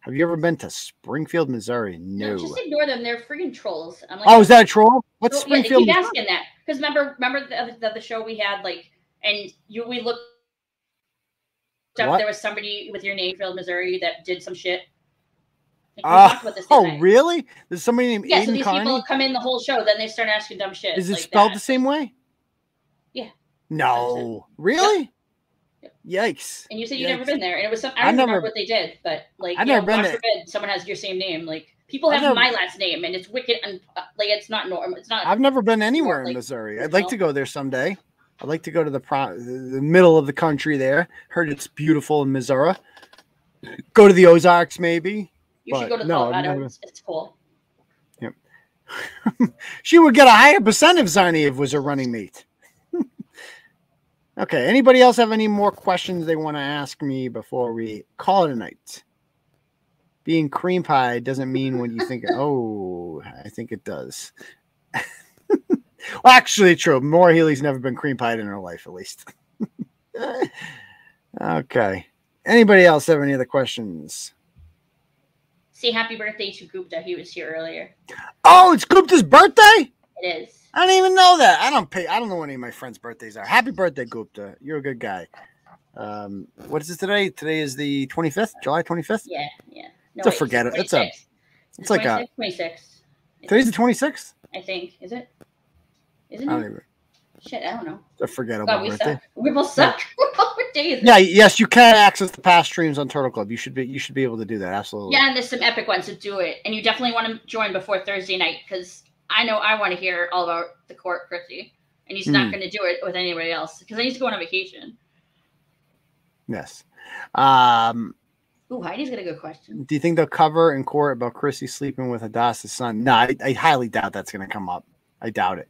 [SPEAKER 1] Have you ever been to Springfield, Missouri?
[SPEAKER 4] No.
[SPEAKER 1] No.
[SPEAKER 4] just ignore them. They're freaking trolls. I'm like,
[SPEAKER 1] Oh, is that a troll? What's
[SPEAKER 4] yeah,
[SPEAKER 1] Springfield?
[SPEAKER 4] they keep asking that because remember, remember the, the, the show we had like, and you we looked up.
[SPEAKER 1] What?
[SPEAKER 4] There was somebody with your name, Field, Missouri, that did some shit.
[SPEAKER 1] Uh,
[SPEAKER 4] this
[SPEAKER 1] Oh,
[SPEAKER 4] night.
[SPEAKER 1] really? There's somebody named
[SPEAKER 4] Yeah, so these
[SPEAKER 1] Kearney.
[SPEAKER 4] people come in the whole show, then they start asking dumb shit.
[SPEAKER 1] Is it
[SPEAKER 4] like
[SPEAKER 1] spelled
[SPEAKER 4] that.
[SPEAKER 1] the same way?
[SPEAKER 4] Yeah.
[SPEAKER 1] No. Really? Yikes.
[SPEAKER 4] And you said you've never been there, and it was some. I don't
[SPEAKER 1] never-
[SPEAKER 4] remember what they did, but like,
[SPEAKER 1] I've
[SPEAKER 4] you know,
[SPEAKER 1] never been
[SPEAKER 4] God
[SPEAKER 1] there.
[SPEAKER 4] forbid someone has your same name. Like, people
[SPEAKER 1] I've never-
[SPEAKER 4] my last name, and it's wicked, and uh, like, it's not normal. It's not.
[SPEAKER 1] I've never been anywhere in
[SPEAKER 4] like,
[SPEAKER 1] Missouri. I'd like
[SPEAKER 4] know?
[SPEAKER 1] to go there someday. I'd like to go to the pro- the middle of the country there. Heard it's beautiful in Missouri. Go to the Ozarks, maybe.
[SPEAKER 4] you should go to
[SPEAKER 1] no,
[SPEAKER 4] Colorado.
[SPEAKER 1] never-
[SPEAKER 4] It's, cool. Yep.
[SPEAKER 1] She would get a higher percent if Zarniev was a running mate. Okay. Anybody else have any more questions they want to ask me before we call it a night? Being cream pie doesn't mean when you think, oh, I think it does. Well, actually, true. Maura Healey's never been cream pied in her life, at least. okay. Anybody else have any other questions?
[SPEAKER 4] Say happy birthday to Gupta. He was here earlier.
[SPEAKER 1] Oh, it's Gupta's birthday?
[SPEAKER 4] It is.
[SPEAKER 1] I don't even know that. I don't pay. I don't know when any of my friends' birthdays are. Happy birthday, Gupta. You're a good guy. Um, what is it today? Today is the 25th, July 25th.
[SPEAKER 4] Yeah, yeah. No,
[SPEAKER 1] To
[SPEAKER 4] wait,
[SPEAKER 1] forget it. It's a-
[SPEAKER 4] 26.
[SPEAKER 1] It's like a
[SPEAKER 4] 26.
[SPEAKER 1] today's the 26th.
[SPEAKER 4] I think. Is it?
[SPEAKER 1] I
[SPEAKER 4] Isn't
[SPEAKER 1] don't
[SPEAKER 4] it?
[SPEAKER 1] even.
[SPEAKER 4] Shit, I don't know.
[SPEAKER 1] It's a forgettable
[SPEAKER 4] we
[SPEAKER 1] birthday.
[SPEAKER 4] suck. We both suck. what day is it?
[SPEAKER 1] Yeah. Yes, you can access the past streams on Turtle Club. You should be. You should be able to do that. Absolutely.
[SPEAKER 4] Yeah, and there's some epic ones to do it. And you definitely want to join before Thursday night because I know I want to hear all about the court, Crissy. And he's
[SPEAKER 1] Hmm.
[SPEAKER 4] not going to do it with anybody else because I need to go on a vacation.
[SPEAKER 1] Yes. Um,
[SPEAKER 4] Ooh, Heidi's got a good question.
[SPEAKER 1] do you think they'll cover in court about Crissy sleeping with Hadassah's son? No, I, I highly doubt that's going to come up. I doubt it.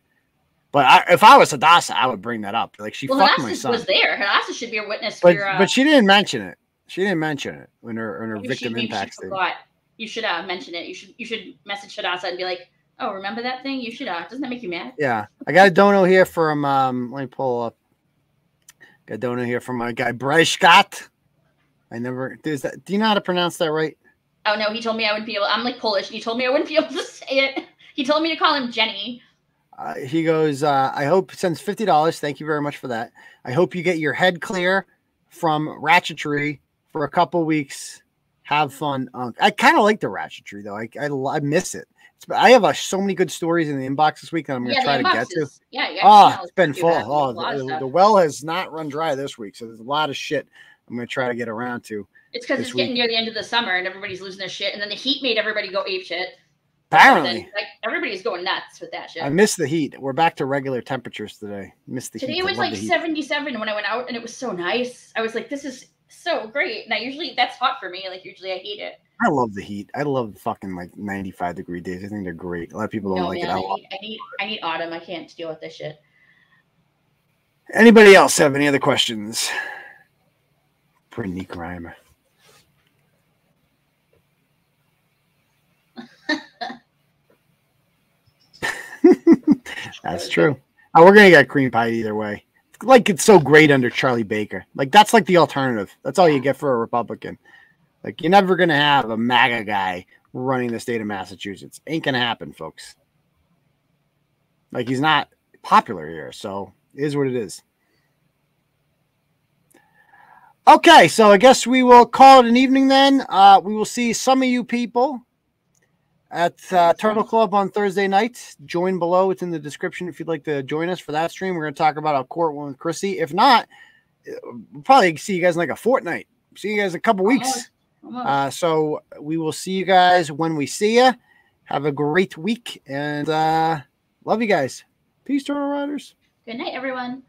[SPEAKER 1] But I, if I was Hadassah, I would bring that up. Like she
[SPEAKER 4] Well,
[SPEAKER 1] fucked my
[SPEAKER 4] Hadassah
[SPEAKER 1] son.
[SPEAKER 4] was there. Hadassah should be a witness
[SPEAKER 1] but
[SPEAKER 4] for. Uh,
[SPEAKER 1] but she didn't mention it. She didn't mention it in her in her victim
[SPEAKER 4] she, maybe
[SPEAKER 1] impact
[SPEAKER 4] she
[SPEAKER 1] statement.
[SPEAKER 4] You should uh, mention it. You should you should message Hadassah and be like, "Oh, remember that thing? You should. Uh, doesn't that make you mad?"
[SPEAKER 1] Yeah, I got a dono here from um. Let me pull up. Got a dono here from my guy Bryce Scott. I never is that. Do you know how to pronounce that right?
[SPEAKER 4] Oh no, he told me I wouldn't be able. I'm like Polish. and He told me I wouldn't be able to say it. He told me to call him Jenny.
[SPEAKER 1] Uh, he goes. Uh, I hope sends fifty dollars. Thank you very much for that. I hope you get your head clear from ratchetry for a couple weeks. Have fun. Unc. I kind of like the ratchetry though. I, I I miss it. It's, I have uh, so many good stories in the inbox this week that I'm going to
[SPEAKER 4] yeah,
[SPEAKER 1] try to get to.
[SPEAKER 4] Yeah, yeah.
[SPEAKER 1] Oh, it's been full. Oh, the, the well has not run dry this week, so there's a lot of shit I'm going to try to get around to.
[SPEAKER 4] It's because it's getting near the end of the summer and everybody's losing their shit, and then the heat made everybody go ape shit.
[SPEAKER 1] Apparently,
[SPEAKER 4] like everybody's going nuts with that shit.
[SPEAKER 1] I miss the heat. We're back to regular temperatures today. Miss the
[SPEAKER 4] Today
[SPEAKER 1] heat.
[SPEAKER 4] it was like 77 when I went out, and it was so nice. I was like, "This is so great." Now usually that's hot for me. Like usually I hate it.
[SPEAKER 1] I love the heat. I love fucking like 95 degree days. I think they're great. A lot of people don't
[SPEAKER 4] No
[SPEAKER 1] like
[SPEAKER 4] man,
[SPEAKER 1] it. I
[SPEAKER 4] I need, I need I need autumn. I can't deal with this shit.
[SPEAKER 1] Anybody else have any other questions? Brittany Grimer. That's true. Oh, we're gonna get cream pie either way. Like it's so great under Charlie Baker. Like that's like the alternative. That's all you get for a Republican. Like you're never gonna have a MAGA guy running the state of Massachusetts. Ain't gonna happen, folks. Like he's not popular here, so is what it is. Okay, so I guess we will call it an evening then. Uh, we will see some of you people at uh, Turtle Club on Thursday night. Join below; it's in the description if you'd like to join us for that stream. We're going to talk about a court one with Crissy. If not, we'll probably see you guys in like a fortnight. See you guys in a couple weeks. Uh, so we will see you guys when we see you. Have a great week and uh, love you guys. Peace, Turtle Riders.
[SPEAKER 4] Good night, everyone.